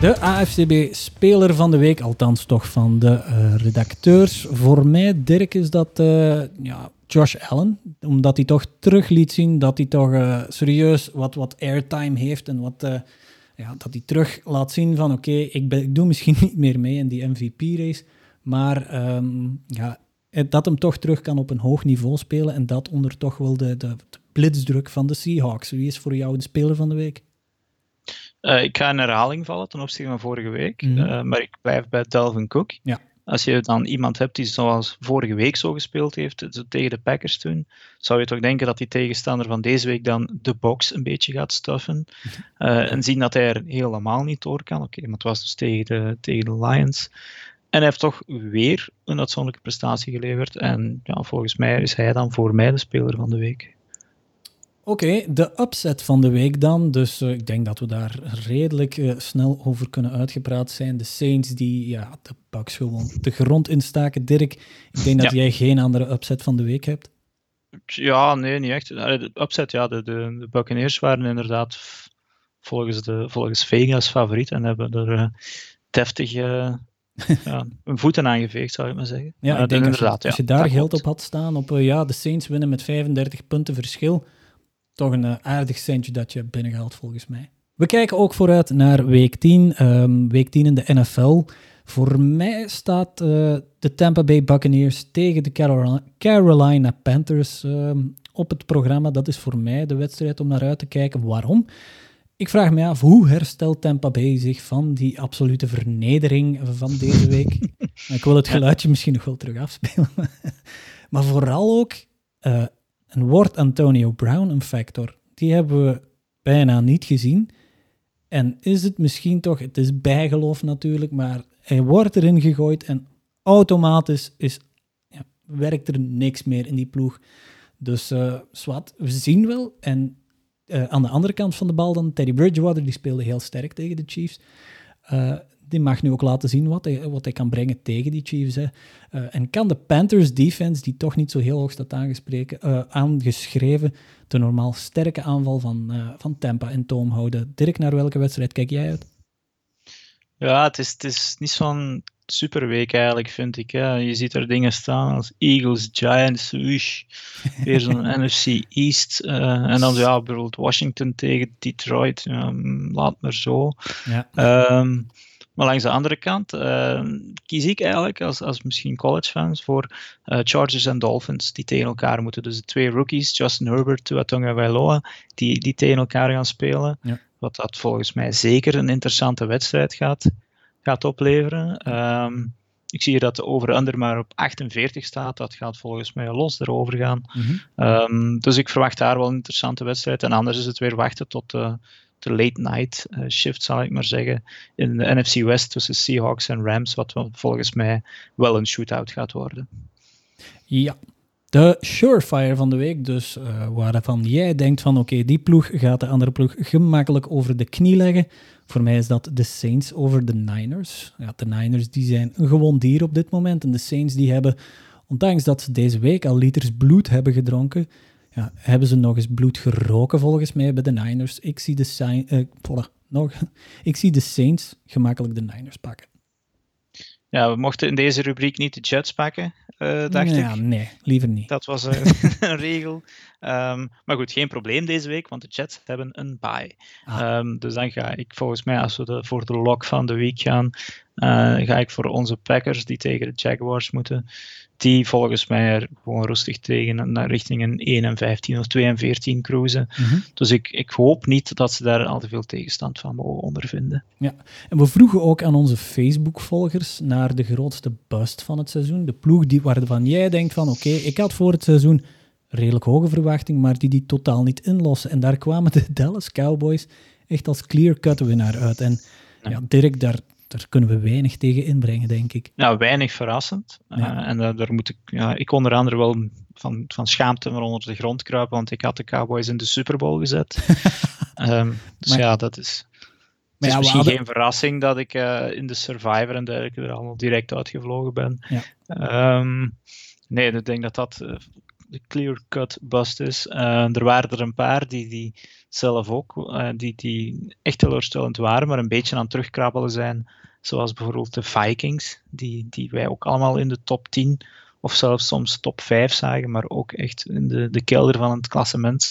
De AFCB-speler van de week, althans toch van de uh, redacteurs. Voor mij, Dirk, is dat uh, ja, Josh Allen. Omdat hij toch terug liet zien dat hij toch uh, serieus wat, wat airtime heeft en wat ja, dat hij terug laat zien van oké, ik, ik doe misschien niet meer mee in die MVP-race, maar um, ja, dat hem toch terug kan op een hoog niveau spelen en dat onder toch wel de, de, de blitsdruk van de Seahawks. Wie is voor jou de speler van de week? Uh, ik ga in herhaling vallen ten opzichte van vorige week, mm -hmm. uh, maar ik blijf bij Dalvin Cook. Ja. Als je dan iemand hebt die zoals vorige week zo gespeeld heeft, zo tegen de Packers toen, zou je toch denken dat die tegenstander van deze week dan de box een beetje gaat stuffen. Uh, en zien dat hij er helemaal niet door kan. Oké, okay, maar het was dus tegen de, tegen de Lions. En hij heeft toch weer een uitzonderlijke prestatie geleverd. En ja, volgens mij is hij dan voor mij de speler van de week. Oké, de upset van de week dan. Dus uh, ik denk dat we daar redelijk uh, snel over kunnen uitgepraat zijn. De Saints die ja, de Bucks gewoon de grond instaken. Dirk, ik denk dat ja. jij geen andere upset van de week hebt. Ja, nee, niet echt. De upset, ja, de, de, de Buccaneers waren inderdaad volgens, de, volgens Vegas favoriet en hebben er uh, deftig ja, een voeten aangeveegd, zou ik maar zeggen. Ja, ik denk inderdaad, als je, als je daar geld op had staan, op ja, de Saints winnen met 35 punten verschil toch een uh, aardig centje dat je binnengehaald volgens mij. We kijken ook vooruit naar week 10. Um, week 10 in de NFL. Voor mij staat uh, de Tampa Bay Buccaneers tegen de Carolina, Carolina Panthers um, op het programma. Dat is voor mij de wedstrijd om naar uit te kijken. Waarom? Ik vraag me af, hoe herstelt Tampa Bay zich van die absolute vernedering van deze week? Ik wil het geluidje misschien nog wel terug afspelen. maar vooral ook, uh, en wordt Antonio Brown een factor? Die hebben we bijna niet gezien. En is het misschien toch, het is bijgeloof natuurlijk, maar hij wordt erin gegooid en automatisch is, ja, werkt er niks meer in die ploeg. Dus uh, zwart, we zien wel. En uh, aan de andere kant van de bal dan Teddy Bridgewater, die speelde heel sterk tegen de Chiefs. Uh, die mag nu ook laten zien wat hij, wat hij kan brengen tegen die Chiefs. Hè. Uh, en kan de Panthers defense, die toch niet zo heel hoog staat aangespreken, uh, aangeschreven, de normaal sterke aanval van, uh, van Tampa in toom houden? Dirk, naar welke wedstrijd kijk jij uit? Ja, het is, het is niet zo'n superweek eigenlijk, vind ik. Hè. Je ziet er dingen staan als Eagles, Giants, wish, weer zo'n NFC East. en dan ja, bijvoorbeeld Washington tegen Detroit. Ja, laat maar zo. Ja. Um, maar langs de andere kant uh, kies ik eigenlijk als, als misschien college fans voor uh, Chargers en Dolphins die tegen elkaar moeten. Dus de twee rookies, Justin Herbert, Tua Tagovailoa, die, die tegen elkaar gaan spelen. Ja. Wat dat volgens mij zeker een interessante wedstrijd gaat, gaat opleveren. Um, ik zie hier dat de over-under maar op 48 staat. Dat gaat volgens mij los erover gaan. Mm -hmm. um, dus ik verwacht daar wel een interessante wedstrijd. En anders is het weer wachten tot... Uh, de late night uh, shift, zal ik maar zeggen, in de NFC West tussen Seahawks en Rams, wat volgens mij wel een shootout gaat worden. Ja, de surefire van de week, dus uh, waarvan jij denkt van oké, die ploeg gaat de andere ploeg gemakkelijk over de knie leggen. Voor mij is dat de Saints over de Niners. Ja, de Niners die zijn een gewoon dier op dit moment en de Saints die hebben, ondanks dat ze deze week al liters bloed hebben gedronken, ja, hebben ze nog eens bloed geroken volgens mij bij de Niners. Ik zie de, Saints, voilà, nog, ik zie de Saints gemakkelijk de Niners pakken. Ja, we mochten in deze rubriek niet de Jets pakken, uh, dacht ja, ik. Nee, liever niet. Dat was uh, een regel. Um, maar goed, geen probleem deze week, want de Jets hebben een bye. Ah. Um, dus dan ga ik volgens mij, als we de, voor de lock van de week gaan, ga ik voor onze Packers die tegen de Jaguars moeten, die volgens mij er gewoon rustig tegen naar richting een 1 en 15 of 2 en 14 cruisen. Mm -hmm. Dus ik, ik hoop niet dat ze daar al te veel tegenstand van mogen ondervinden. Ja, en we vroegen ook aan onze Facebook-volgers naar de grootste bust van het seizoen. De ploeg die, waarvan jij denkt van oké, okay, ik had voor het seizoen redelijk hoge verwachting, maar die die totaal niet inlossen. En daar kwamen de Dallas Cowboys echt als clear-cut winnaar uit. En ja. ja, Dirk, daar, daar kunnen we weinig tegen inbrengen, denk ik. Ja, weinig verrassend. Ja. Uh, en uh, daar moet ik, ja, ik onder andere wel van, van schaamte maar onder de grond kruipen, want ik had de Cowboys in de Super Bowl gezet. um, dus maar, ja, dat is... Het is ja, misschien hadden... geen verrassing dat ik uh, in de Survivor en dergelijke er allemaal direct uitgevlogen ben. Ja. Um, nee, ik denk dat dat clear-cut bust is. Uh, er waren er een paar die, die zelf ook, uh, die, die echt teleurstellend waren, maar een beetje aan het terugkrabbelen zijn. Zoals bijvoorbeeld de Vikings, die, die wij ook allemaal in de top 10 of zelfs soms top 5 zagen, maar ook echt in de, de kelder van het klassement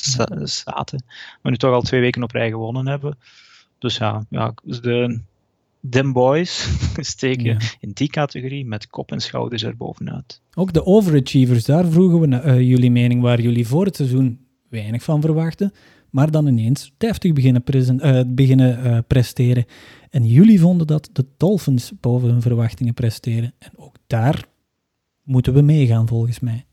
zaten. Maar nu toch al twee weken op rij gewonnen hebben. Dus ja, ja de, Dem Boys steken ja. in die categorie met kop en schouders erbovenuit. Ook de overachievers, daar vroegen we naar uh, jullie mening, waar jullie voor het seizoen weinig van verwachten. maar dan ineens deftig beginnen, uh, beginnen uh, presteren. En jullie vonden dat de Dolphins boven hun verwachtingen presteren. En ook daar moeten we meegaan, volgens mij.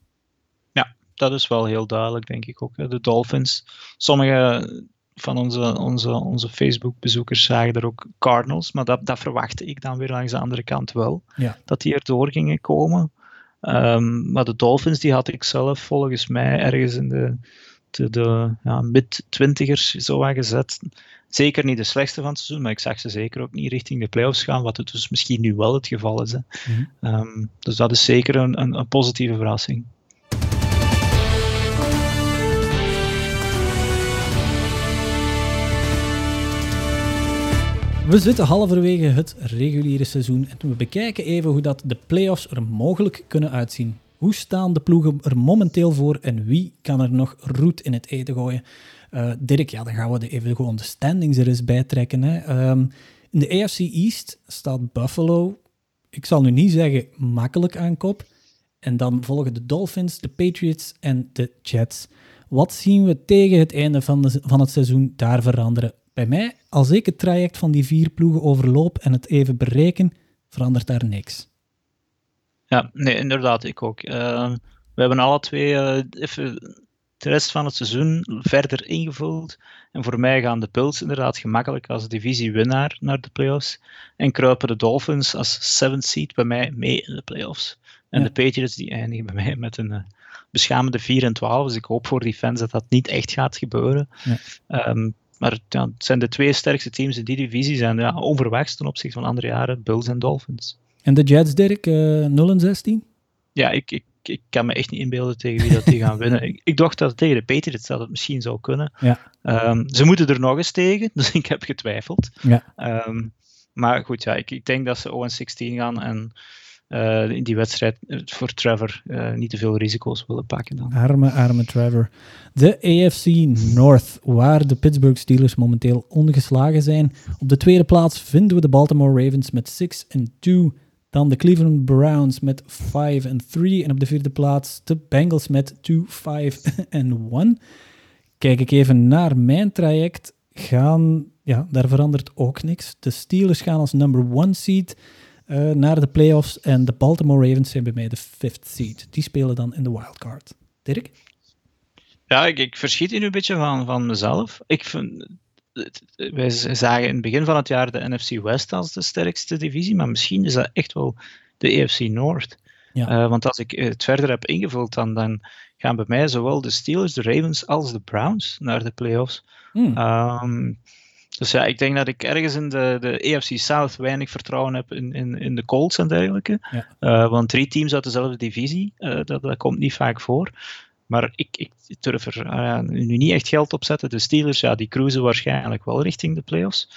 Ja, dat is wel heel duidelijk, denk ik ook. De Dolphins. Sommige van onze, onze, onze Facebook-bezoekers zagen er ook Cardinals, maar dat, dat verwachtte ik dan weer langs de andere kant wel. Ja. Dat die erdoor gingen komen. Um, maar de Dolphins, die had ik zelf volgens mij ergens in de, de, de ja, mid-twintigers zo aangezet. Zeker niet de slechtste van het seizoen, maar ik zag ze zeker ook niet richting de playoffs gaan, wat het dus misschien nu wel het geval is. Hè. Mhm. Um, dus dat is zeker een, een, een positieve verrassing. We zitten halverwege het reguliere seizoen en we bekijken even hoe dat de playoffs er mogelijk kunnen uitzien. Hoe staan de ploegen er momenteel voor en wie kan er nog roet in het eten gooien? Uh, Dirk, ja, dan gaan we even gewoon de standings er eens bij trekken. Hè. Um, in de AFC East staat Buffalo, ik zal nu niet zeggen makkelijk aan kop. En dan volgen de Dolphins, de Patriots en de Jets. Wat zien we tegen het einde van, de, van het seizoen daar veranderen? Bij mij, als ik het traject van die vier ploegen overloop en het even bereken, verandert daar niks. Ja, nee, inderdaad, ik ook. Uh, we hebben alle twee uh, even de rest van het seizoen verder ingevuld. En voor mij gaan de Bills inderdaad gemakkelijk als divisiewinnaar naar de playoffs. En kruipen de Dolphins als seventh seed bij mij mee in de playoffs. En Ja. de Patriots die eindigen bij mij met een uh, beschamende 4 en 12. Dus ik hoop voor die fans dat dat niet echt gaat gebeuren. Ja. Um, maar ja, het zijn de twee sterkste teams in die divisie. Zijn ja, onverwachts ten opzichte van andere jaren, Bills en Dolphins. En de Jets, Dirk, uh, 0 en 16? Ja, ik, ik, ik kan me echt niet inbeelden tegen wie dat die gaan winnen. Ik, ik dacht dat tegen de Patriots dat het misschien zou kunnen. Ja. Um, ze moeten er nog eens tegen, dus ik heb getwijfeld. Ja. Um, maar goed, ja, ik, ik denk dat ze 0-16 gaan en uh, in die wedstrijd voor Trevor uh, niet te veel risico's willen pakken. Dan. Arme, arme Trevor. De AFC North, waar de Pittsburgh Steelers momenteel ongeslagen zijn. Op de tweede plaats vinden we de Baltimore Ravens met 6 en 2. Dan de Cleveland Browns met 5 en 3. En op de vierde plaats de Bengals met 2, 5 en 1. Kijk ik even naar mijn traject. Gaan, ja, daar verandert ook niks. De Steelers gaan als number one seed uh, naar de playoffs. En de Baltimore Ravens zijn bij mij de fifth seed. Die spelen dan in de wildcard. Dirk? Ja, ik, ik verschiet hier een beetje van, van mezelf. Ik vind, wij zagen in het begin van het jaar de NFC West als de sterkste divisie, maar misschien is dat echt wel de AFC North. Ja. Uh, want als ik het verder heb ingevuld, dan, dan gaan bij mij zowel de Steelers, de Ravens als de Browns naar de playoffs. Hmm. Um, dus ja, ik denk dat ik ergens in de, de AFC South weinig vertrouwen heb in, in, in de Colts en dergelijke. Ja. Uh, want drie teams uit dezelfde divisie, uh, dat, dat komt niet vaak voor. Maar ik, ik durf er uh, nu niet echt geld op zetten. De Steelers, ja, die cruisen waarschijnlijk wel richting de playoffs.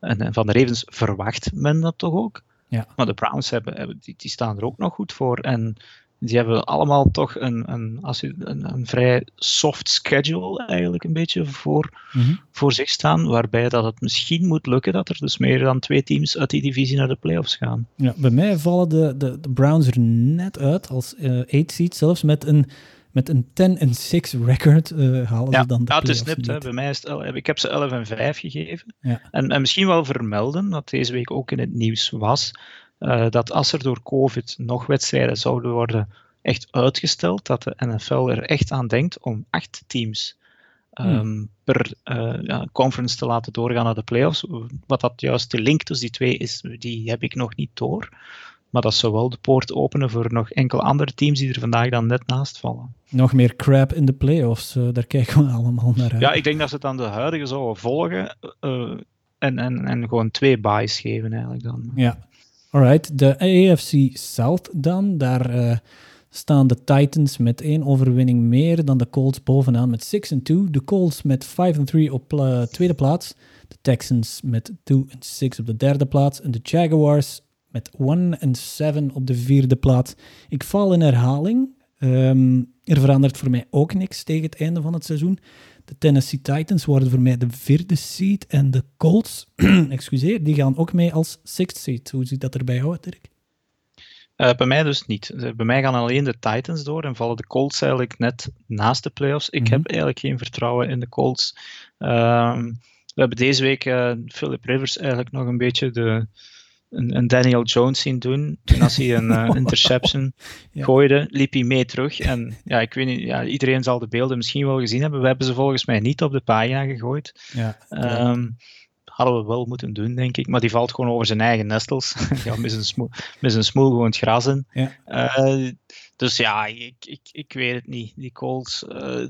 En, en van de Ravens verwacht men dat toch ook. Ja. Maar de Browns hebben, hebben, die, die staan er ook nog goed voor. En die hebben allemaal toch een, een, een, een vrij soft schedule eigenlijk een beetje voor, mm-hmm. voor zich staan. Waarbij dat het misschien moet lukken dat er dus meer dan twee teams uit die divisie naar de playoffs gaan. Ja, bij mij vallen de, de, de Browns er net uit als 8 uh, seed, zelfs met een met een 10 en 6 record uh, halen ja, ze dan de ja, het is nipt, hè. Bij mij is het, ik heb ze 11 en 5 gegeven. Ja. En, en, misschien wel vermelden, dat deze week ook in het nieuws was, uh, dat als er door COVID nog wedstrijden zouden worden echt uitgesteld, dat de NFL er echt aan denkt om acht teams um, hmm. per uh, ja, conference te laten doorgaan naar de playoffs. Wat dat juist de link tussen die twee is, die heb ik nog niet door. Maar dat zou wel de poort openen voor nog enkele andere teams die er vandaag dan net naast vallen. Nog meer crap in de playoffs, uh, daar kijken we allemaal naar uit. Ja, ik denk dat ze dan de huidige zouden volgen uh, en, en, en gewoon twee buys geven eigenlijk dan. Ja, alright. De AFC South dan, daar uh, staan de Titans met één overwinning meer dan de Colts bovenaan met 6 en 2. De Colts met 5 en 3 op uh, tweede plaats. De Texans met 2 en 6 op de derde plaats. En de Jaguars met 1 en 7 op de vierde plaats. Ik val in herhaling. Um, er verandert voor mij ook niks tegen het einde van het seizoen. De Tennessee Titans worden voor mij de vierde seed. En de Colts, excuseer, die gaan ook mee als sixth seed. Hoe ziet dat er bij jou uit, Dirk? Uh, bij mij dus niet. Bij mij gaan alleen de Titans door en vallen de Colts eigenlijk net naast de playoffs. Ik heb eigenlijk geen vertrouwen in de Colts. Ehm, we hebben deze week uh, Philip Rivers eigenlijk nog een beetje de, een, een, Daniel Jones zien doen. En als hij een uh, interception ja. gooide, liep hij mee terug. En ja, ik weet niet, ja, iedereen zal de beelden misschien wel gezien hebben. We hebben ze volgens mij niet op de pagina gegooid. Ja, um, hadden we wel moeten doen, denk ik. Maar die valt gewoon over zijn eigen nestels. ja, met zijn smoel, met zijn smoel gewoon het gras in. Ja. Uh, dus ja, ik, ik, ik weet het niet. Die Colts. Uh,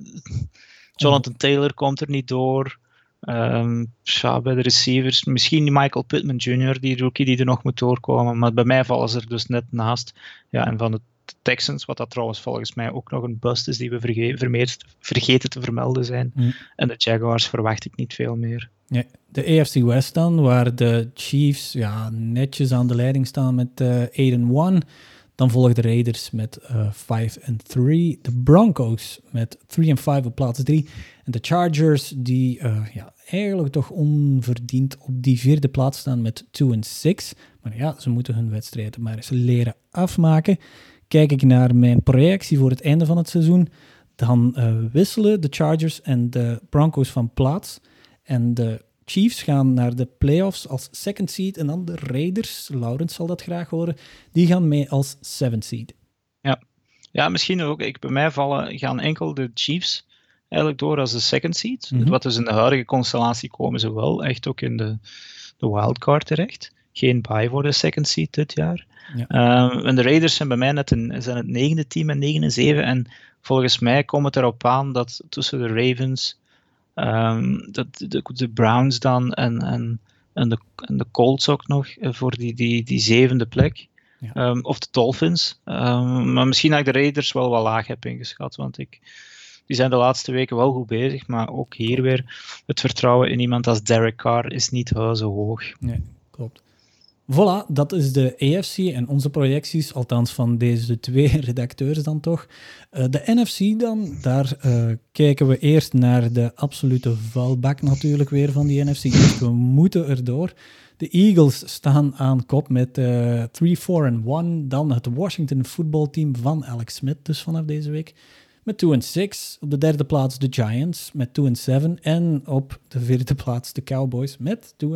Jonathan Taylor komt er niet door. Um, ja, bij de receivers, misschien Michael Pittman Jr., die rookie die er nog moet doorkomen. Maar bij mij vallen ze er dus net naast. Ja, en van de Texans, wat dat trouwens volgens mij ook nog een bust is die we verge vergeten te vermelden zijn. Mm. En de Jaguars verwacht ik niet veel meer. Ja, de AFC West dan, waar de Chiefs ja, netjes aan de leiding staan met uh, 8-1. Dan volgen de Raiders met uh, 5-3. De Broncos met 3-5 op plaats 3. En de Chargers, die uh, ja, eigenlijk toch onverdiend op die vierde plaats staan met 2-6. Maar ja, ze moeten hun wedstrijden maar eens leren afmaken. Kijk ik naar mijn projectie voor het einde van het seizoen, dan uh, wisselen de Chargers en de Broncos van plaats. En de Chiefs gaan naar de playoffs als second seed. En dan de Raiders, Laurens zal dat graag horen, die gaan mee als seventh seed. Ja, ja misschien ook. Ik, bij mij vallen, gaan enkel de Chiefs eigenlijk door als de second seed. Mm Wat dus in de huidige constellatie komen ze wel echt ook in de, de wildcard terecht. Geen bye voor de second seed dit jaar. Ja. Ehm, en de Raiders zijn bij mij net een, zijn het negende team en 9 en 7. En volgens mij komt het erop aan dat tussen de Ravens, Um, dat, de, de, Browns dan en, en, en, de, en de Colts ook nog eh, voor die, die, die zevende plek. Ja. Um, of de Dolphins. Um, maar misschien dat ik de Raiders wel wat laag heb ingeschat. Want ik, die zijn de laatste weken wel goed bezig. Maar ook hier weer het vertrouwen in iemand als Derek Carr is niet zo hoog. Nee, klopt. Voilà, dat is de AFC en onze projecties, althans van deze twee redacteurs dan toch. Uh, de NFC dan, daar uh, kijken we eerst naar de absolute valbak natuurlijk weer van die NFC. Dus we moeten erdoor. De Eagles staan aan kop met uh, 3-4-1. Dan het Washington voetbalteam van Alex Smith, dus vanaf deze week. Met 2-6. Op de derde plaats de Giants met 2-7. En op de vierde plaats de Cowboys met 2-7.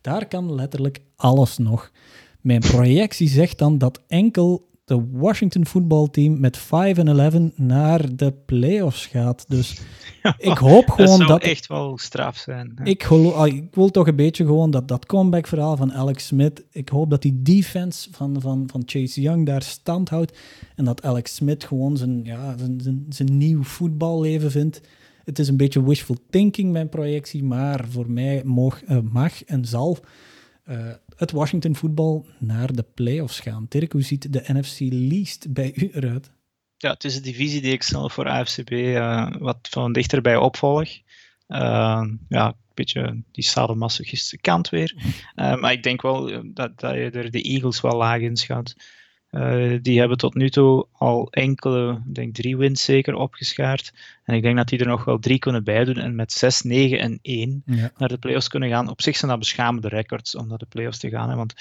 Daar kan letterlijk alles nog. Mijn projectie zegt dan dat enkel de Washington voetbalteam met 5-11 naar de playoffs gaat. Dus ik hoop gewoon dat... Dat zou echt wel straf zijn. Ik, ah, ik, wil toch een beetje gewoon dat, dat comeback verhaal van Alex Smith. Ik hoop dat die defense van, van, van Chase Young daar stand houdt. En dat Alex Smith gewoon zijn, ja, zijn, zijn, zijn nieuw voetballeven vindt. Het is een beetje wishful thinking, mijn projectie, maar voor mij mag, uh, mag en zal uh, het Washington voetbal naar de playoffs gaan. Dirk, hoe ziet de NFC least bij u eruit? Ja, het is een divisie die ik zelf voor AFCB uh, wat van dichterbij opvolg. ja, een beetje die sadomasochistische kant weer. maar ik denk wel dat, dat je er de Eagles wel laag in schat. Uh, die hebben tot nu toe al enkele, ik denk drie wins zeker opgeschaard. En ik denk dat die er nog wel drie kunnen bijdoen en met 6, 9 en 1 naar de playoffs kunnen gaan. Op zich zijn dat beschamende records om naar de playoffs te gaan. Hè, want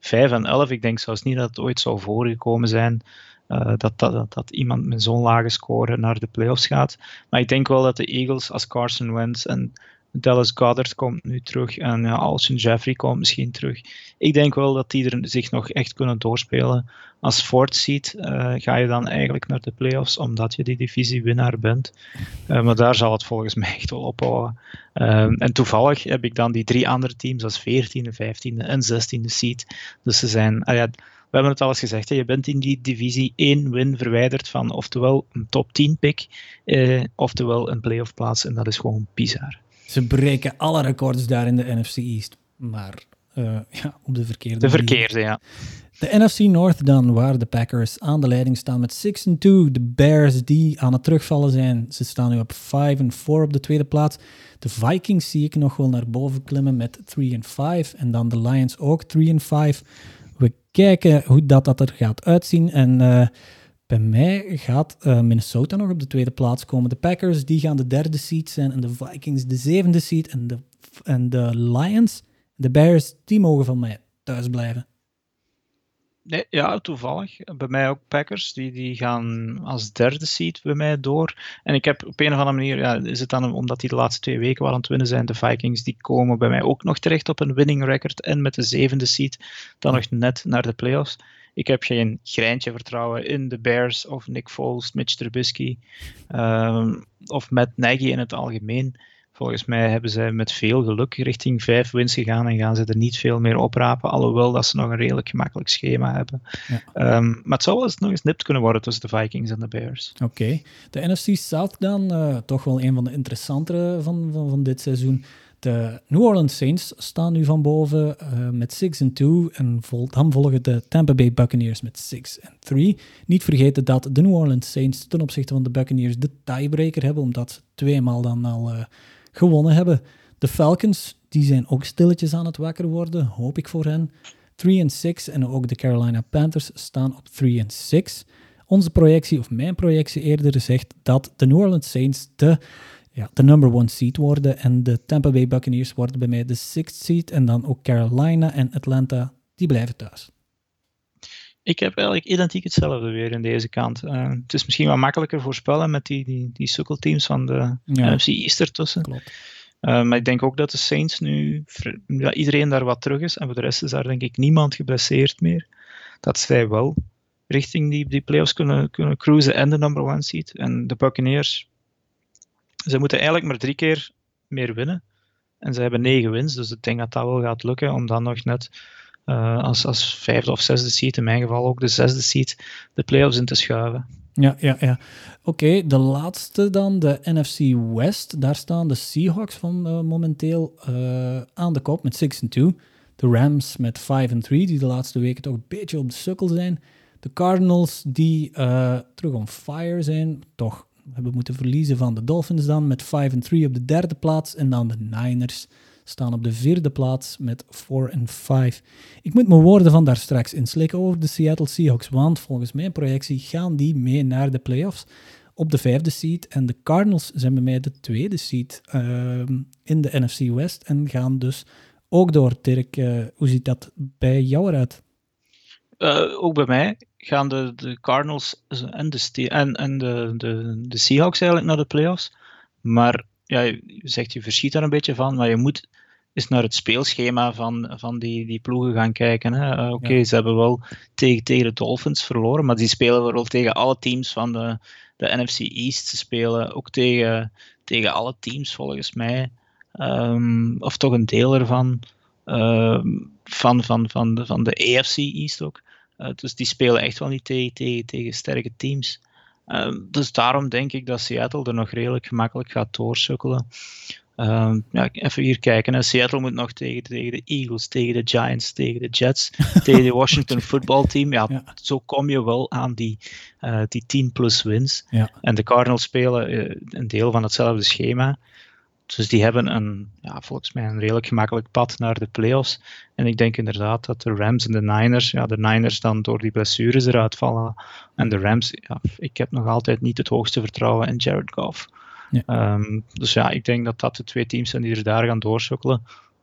5 en 11, ik denk zelfs niet dat het ooit zou voorgekomen zijn uh, dat, dat, dat, iemand met zo'n lage score naar de playoffs gaat. Maar ik denk wel dat de Eagles als Carson Wentz en Dallas Goddard komt nu terug en ja, Alshon Jeffrey komt misschien terug. Ik denk wel dat die er zich nog echt kunnen doorspelen. Als Ford ziet, uh, ga je dan eigenlijk naar de playoffs omdat je die divisiewinnaar bent. Uh, maar daar zal het volgens mij echt wel ophouden. Uh, en toevallig heb ik dan die drie andere teams als 14e, 15e en 16e seed. Dus ze zijn, ah we hebben het al eens gezegd, hè, je bent in die divisie één win verwijderd van oftewel een top 10 pick, eh, oftewel een playoff plaats. En dat is gewoon bizar. Ze breken alle records daar in de NFC East. Maar uh, ja, op de verkeerde De verkeerde, ja. De NFC North dan, waar de Packers aan de leiding staan met 6 2. De Bears die aan het terugvallen zijn. Ze staan nu op 5 4 op de tweede plaats. De Vikings zie ik nog wel naar boven klimmen met 3 5. En dan de Lions ook 3 5. We kijken hoe dat, dat er gaat uitzien. En uh, bij mij gaat uh, Minnesota nog op de tweede plaats komen. De Packers die gaan de derde seed zijn en de Vikings de zevende seed. En de, en de Lions, de Bears, die mogen van mij thuis blijven. Nee, ja, toevallig. Bij mij ook Packers. Die, die gaan als derde seed bij mij door. En ik heb op een of andere manier, ja, is het dan omdat die de laatste twee weken wel aan het winnen zijn, de Vikings, die komen bij mij ook nog terecht op een winning record. En met de zevende seed dan nog net naar de playoffs. Ik heb geen greintje vertrouwen in de Bears of Nick Foles, Mitch Trubisky um, of Matt Nagy in het algemeen. Volgens mij hebben zij met veel geluk richting vijf wins gegaan en gaan ze er niet veel meer oprapen, alhoewel dat ze nog een redelijk gemakkelijk schema hebben. Ja. Um, maar het zou wel eens nog eens nipt kunnen worden tussen de Vikings en de Bears. Oké, de NFC South dan, uh, toch wel een van de interessantere van, van, van dit seizoen. De New Orleans Saints staan nu van boven uh, met 6 en 2 en dan volgen de Tampa Bay Buccaneers met 6 en 3. Niet vergeten dat de New Orleans Saints ten opzichte van de Buccaneers de tiebreaker hebben, omdat ze tweemaal dan al uh, gewonnen hebben. De Falcons die zijn ook stilletjes aan het wakker worden, hoop ik voor hen. 3 en 6 en ook de Carolina Panthers staan op 3 en 6. Onze projectie, of mijn projectie eerder, zegt dat de New Orleans Saints de ja, de number one seed worden. En de Tampa Bay Buccaneers worden bij mij de sixth seed. En dan ook Carolina en Atlanta, die blijven thuis. Ik heb eigenlijk identiek hetzelfde weer in deze kant. Uh, het is misschien wat makkelijker voorspellen met die, die, die sukkelteams van de ja. NFC East ertussen. Klopt. Uh, maar ik denk ook dat de Saints nu, ja, iedereen daar wat terug is. En voor de rest is daar denk ik niemand geblesseerd meer. Dat zij wel richting die, die playoffs kunnen, kunnen cruisen en de number one seed. En de Buccaneers, ze moeten eigenlijk maar drie keer meer winnen. En ze hebben negen wins, dus ik denk dat dat wel gaat lukken om dan nog net uh, als, als vijfde of zesde seed, in mijn geval ook de zesde seed, de playoffs in te schuiven. Ja, ja, ja. Oké, de laatste dan, de NFC West. Daar staan de Seahawks van uh, momenteel uh, aan de kop met 6 en 2. De Rams met 5 en 3, die de laatste weken toch een beetje op de sukkel zijn. De Cardinals die terug on fire zijn, toch hebben moeten verliezen van de Dolphins dan met 5 en 3 op de derde plaats. En dan de Niners staan op de vierde plaats met 4 en 5. Ik moet mijn woorden van daar straks inslikken over de Seattle Seahawks, want volgens mijn projectie gaan die mee naar de playoffs op de vijfde seed. En de Cardinals zijn bij mij de tweede seed uh, in de NFC West en gaan dus ook door. Dirk, uh, hoe ziet dat bij jou eruit? Uh, ook bij mij gaan de, de Cardinals en, de, en, en de, de, de Seahawks eigenlijk naar de playoffs. Maar ja, je zegt je verschiet daar een beetje van, maar je moet eens naar het speelschema van, van die, die ploegen gaan kijken. Uh, Oké, okay, ja. ze hebben wel tegen, tegen de Dolphins verloren, maar die spelen wel tegen alle teams van de, de NFC East. Ze spelen ook tegen, tegen alle teams volgens mij, um, of toch een deel ervan, um, van, van, van, de, van de AFC East ook. Uh, dus die spelen echt wel niet tegen, tegen, tegen sterke teams. Uh, dus daarom denk ik dat Seattle er nog redelijk gemakkelijk gaat doorsukkelen. Uh, ja, even hier kijken. Hè. Seattle moet nog tegen, tegen de Eagles, tegen de Giants, tegen de Jets, tegen de Washington Football Team. Ja, ja, zo kom je wel aan die, uh, die 10 plus wins. Ja. En de Cardinals spelen uh, een deel van hetzelfde schema. Dus die hebben een, ja, volgens mij een redelijk gemakkelijk pad naar de playoffs. En ik denk inderdaad dat de Rams en de Niners, ja, de Niners dan door die blessures eruit vallen. En de Rams, ja, ik heb nog altijd niet het hoogste vertrouwen in Jared Goff. Ja. Um, dus ja, ik denk dat dat de twee teams zijn die er daar gaan doorsukkelen.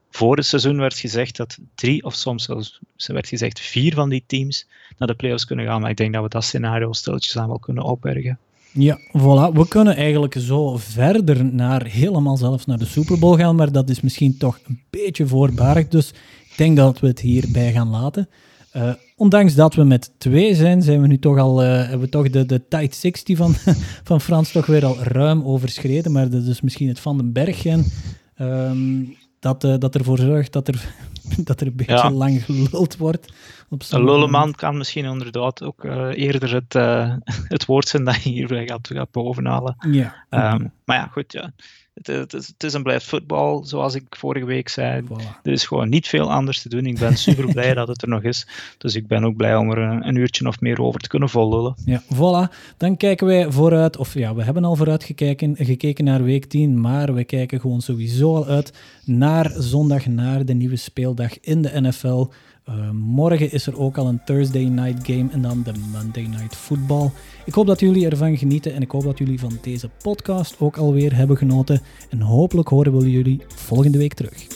Voor het seizoen werd gezegd dat drie, of soms zelfs werd gezegd vier van die teams naar de playoffs kunnen gaan. Maar ik denk dat we dat scenario stilletjes aan wel kunnen opbergen. Ja, voilà. We kunnen eigenlijk zo verder naar helemaal zelfs naar de Super Bowl gaan, maar dat is misschien toch een beetje voorbarig. Dus ik denk dat we het hierbij gaan laten. Uh, ondanks dat we met twee zijn, zijn we nu toch al, uh, hebben we toch de, de tight 60 van, van Frans toch weer al ruim overschreden. Maar dat is misschien het Van den Berg en, um, dat, uh, dat ervoor zorgt dat er, dat er een beetje ja. lang geluld wordt. Een lulleman kan misschien inderdaad ook uh, eerder het, uh, het woord zijn dat je hier gaat, gaat bovenhalen. Ja. Um, maar ja, goed, ja. Het, het, is, het is en blijft voetbal, zoals ik vorige week zei. Voilà. Er is gewoon niet veel anders te doen. Ik ben super blij dat het er nog is. Dus ik ben ook blij om er een, een uurtje of meer over te kunnen vollullen. Ja, voilà. Dan kijken wij vooruit, of ja, we hebben al vooruit gekeken, gekeken naar week 10, maar we kijken gewoon sowieso al uit naar zondag, naar de nieuwe speeldag in de NFL. Eh, morgen is er ook al een Thursday night game en dan de Monday night football. Ik hoop dat jullie ervan genieten en ik hoop dat jullie van deze podcast ook alweer hebben genoten. En hopelijk horen we jullie volgende week terug.